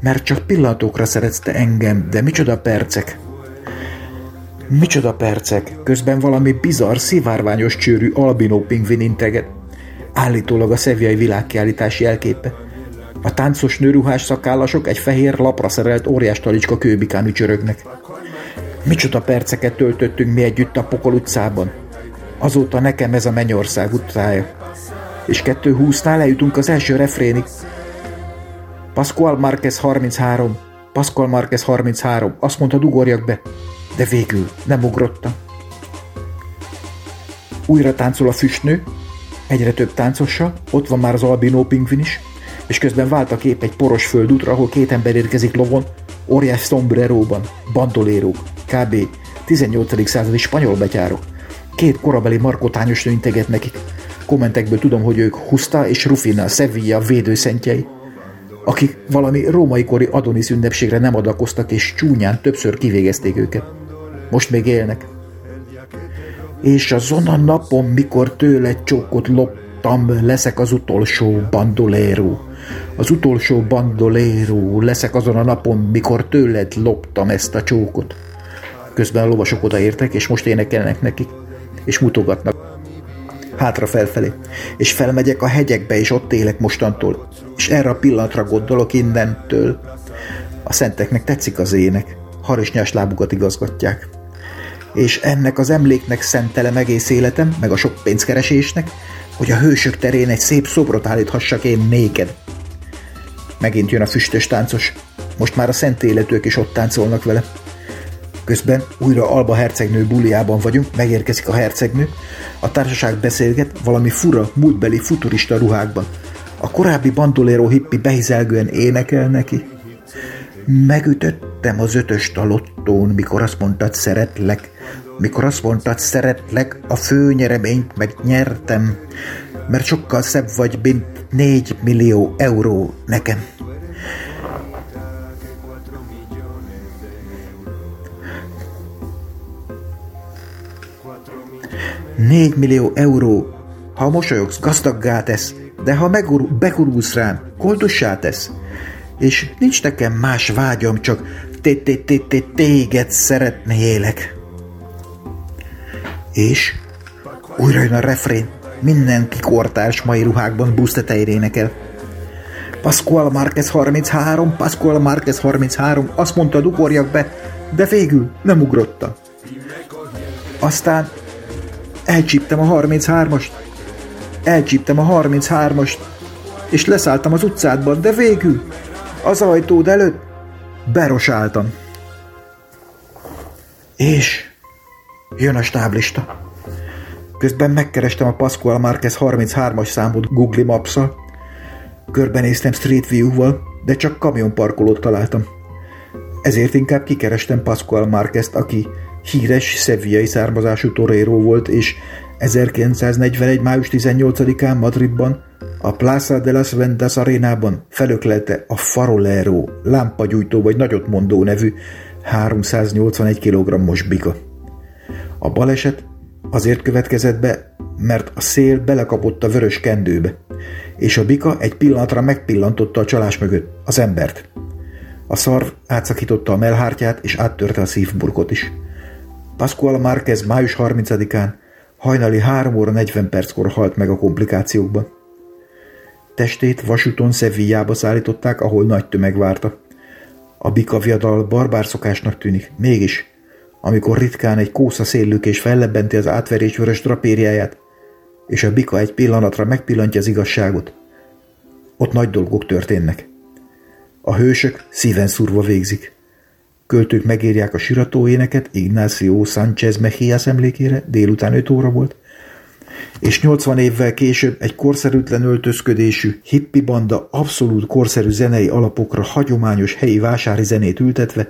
mert csak pillanatokra szeretsz te engem, de micsoda percek. Micsoda percek, közben valami bizarr, szivárványos csőrű albinó pingvin integet, állítólag a szeviai világkiállítás jelképe. A táncos nőruhás szakállasok egy fehér lapra szerelt óriás talicska kőbikán ücsörögnek. Micsoda perceket töltöttünk mi együtt a Pokol utcában. Azóta nekem ez a Mennyország utcája. És kettő húsznál eljutunk az első refrénig. Pascual Marquez 33, Pascual Marquez 33, azt mondta ugorjak be, de végül nem ugrottam. Újra táncol a füstnő, egyre több táncossal, ott van már az albinó pingvin is, és közben vált a kép egy poros földútra, ahol két ember érkezik lovon, óriás szombreróban, bandolérók, kb. 18. századi spanyol betyárok. Két korabeli markotányos nő integet nekik. Kommentekből tudom, hogy ők Husta és Rufina, Sevilla védőszentjei, akik valami római kori Adonis ünnepségre nem adakoztak, és csúnyán többször kivégezték őket. Most még élnek. És azon a napon, mikor tőle csókot loptam, leszek az utolsó bandoléró. Az utolsó bandoléró leszek azon a napon, mikor tőled loptam ezt a csókot. Közben a lovasok odaértek, és most énekelnek nekik, és mutogatnak. Hátra felfelé. És felmegyek a hegyekbe, és ott élek mostantól. És erre a pillanatra gondolok innentől. A szenteknek tetszik az ének. Harisnyás lábukat igazgatják. És ennek az emléknek szentelem egész életem, meg a sok pénzkeresésnek, hogy a hősök terén egy szép szobrot állíthassak én néked. Megint jön a füstös táncos. Most már a szent életők is ott táncolnak vele. Közben újra Alba hercegnő buliában vagyunk, megérkezik a hercegnő, a társaság beszélget valami fura, múltbeli futurista ruhákban. A korábbi bandoléró hippi behizelgően énekel neki. Megütöttem az ötöst a lottón, mikor azt mondtad szeretlek, mikor azt mondtad szeretlek, a főnyereményt megnyertem, mert sokkal szebb vagy, mint négy millió euró nekem. 4 millió euró. Ha mosolyogsz, gazdaggá tesz, de ha megur- bekurulsz rám, koldossá tesz. És nincs nekem más vágyam, csak téged szeretnélek. És újra jön a refrén, mindenki kortárs mai ruhákban busztetejére énekel. Pascual Marquez 33, Pascual Marquez 33, azt mondta, ugorjak be, de végül nem ugrotta. Aztán Elcsíptem a 33-ast. Elcsíptem a 33-ast, és leszálltam az utcádban, de végül az ajtód előtt berosáltam. És jön a stáblista. Közben megkerestem a Pascual Marquez 33-as számot Google Maps-szal. Körbenéztem Street View-val, de csak kamionparkolót találtam. Ezért inkább kikerestem Pascual Marquez-t, aki híres szeviai származású toréró volt, és 1941. május 18-án Madridban a Plaza de las Ventas arénában felöklelte a Farolero lámpagyújtó vagy nagyot mondó nevű 381 kg-os bika. A baleset azért következett be, mert a szél belekapott a vörös kendőbe, és a bika egy pillanatra megpillantotta a csalás mögött az embert. A szarv átszakította a melhártyát, és áttörte a szívburkot is. Pascual Márquez május 30-án hajnali 3 óra 40 perckor halt meg a komplikációkban. Testét vasúton Szevillába szállították, ahol nagy tömeg várta. A bika viadal barbár szokásnak tűnik, mégis, amikor ritkán egy kósza széllük és fellebbenti az átverés vörös drapériáját, és a bika egy pillanatra megpillantja az igazságot, ott nagy dolgok történnek. A hősök szíven szúrva végzik. Költők megírják a siratóéneket Ignacio Sánchez Mejías emlékére, délután 5 óra volt, és 80 évvel később egy korszerűtlen öltözködésű hippi banda abszolút korszerű zenei alapokra hagyományos helyi vásári zenét ültetve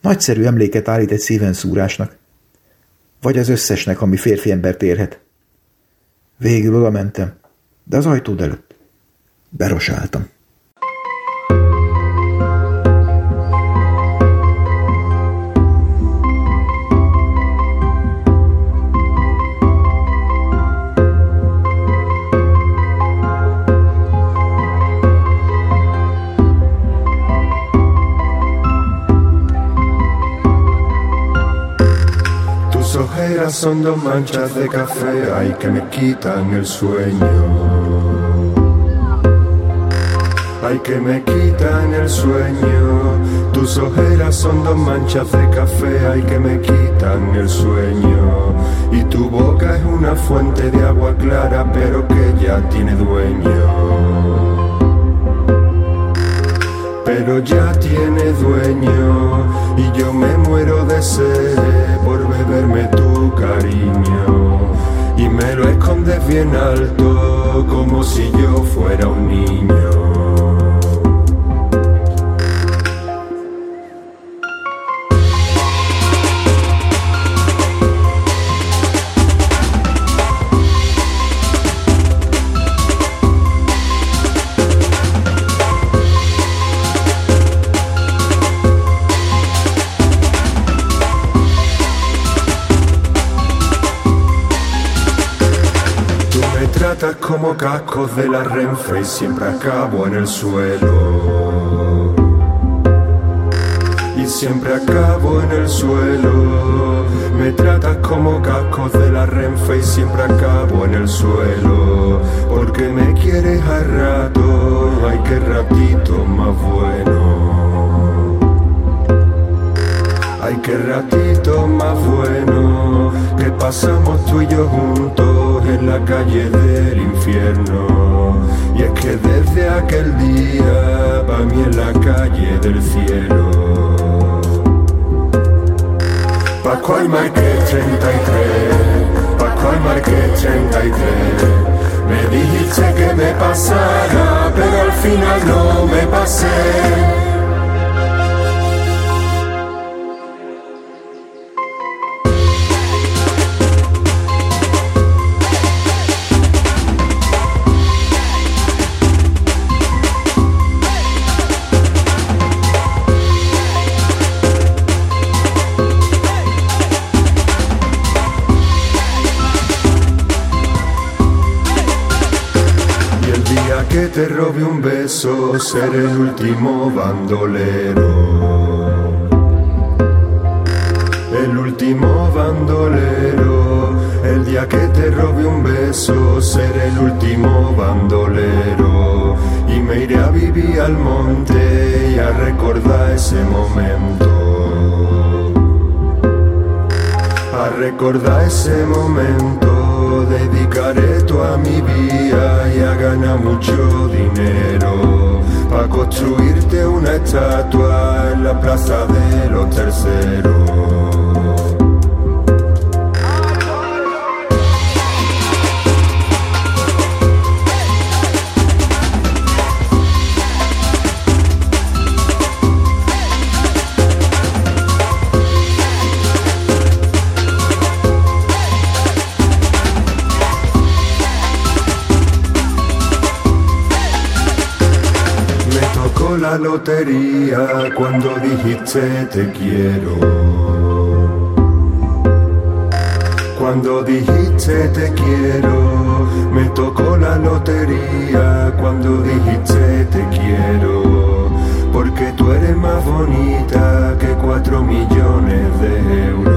nagyszerű emléket állít egy szívenszúrásnak. Vagy az összesnek, ami férfi embert érhet. Végül oda mentem, de az ajtód előtt berosáltam. Son dos manchas de café, ay que me quitan el sueño. Ay que me quitan el sueño, tus ojeras son dos manchas de café, ay que me quitan el sueño. Y tu boca es una fuente de agua clara, pero que ya tiene dueño pero ya tiene dueño y yo me muero de sed por beberme cariño y me lo escondes bien alto como si yo fuera un niño. Como cascos de la Renfe y siempre acabo en el suelo. Y siempre acabo en el suelo. Me tratas como cascos de la Renfe y siempre acabo en el suelo. Porque me quieres a rato, ay que ratito más bueno. Ay que ratito más bueno que pasamos tú y yo juntos en la calle del infierno. Y es que desde aquel día, para mí en la calle del cielo. Pascual Marqués 33, Pascual Marqués 33. Me dijiste que me pasara, pero al final no me pasé. Te robe un beso, ser el último bandolero. El último bandolero, el día que te robe un beso, ser el último bandolero. Y me iré a vivir al monte y a recordar ese momento. A recordar ese momento dedicaré toda mi vida y a ganar mucho dinero para construirte una estatua en la plaza de los terceros. Lotería cuando dijiste te quiero. Cuando dijiste te quiero, me tocó la lotería cuando dijiste te quiero. Porque tú eres más bonita que cuatro millones de euros.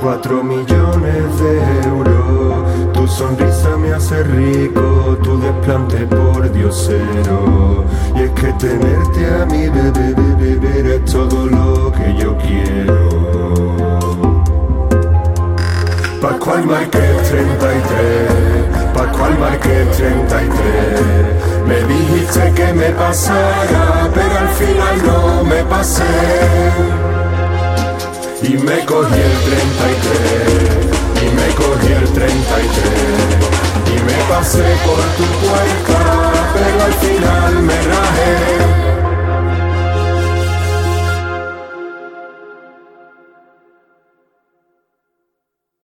Cuatro millones de euros, sonrisa me hace rico, tu desplante por diosero. Y es que tenerte a mí, bebé, bebé, bebé, es todo lo que yo quiero. Pascual Marqués 33, Pascual Marqués 33. Me dijiste que me pasara, pero al final no me pasé y me cogí el 33 y me cogí el 33 y me pasé por tu puerta, pero al final me rajé.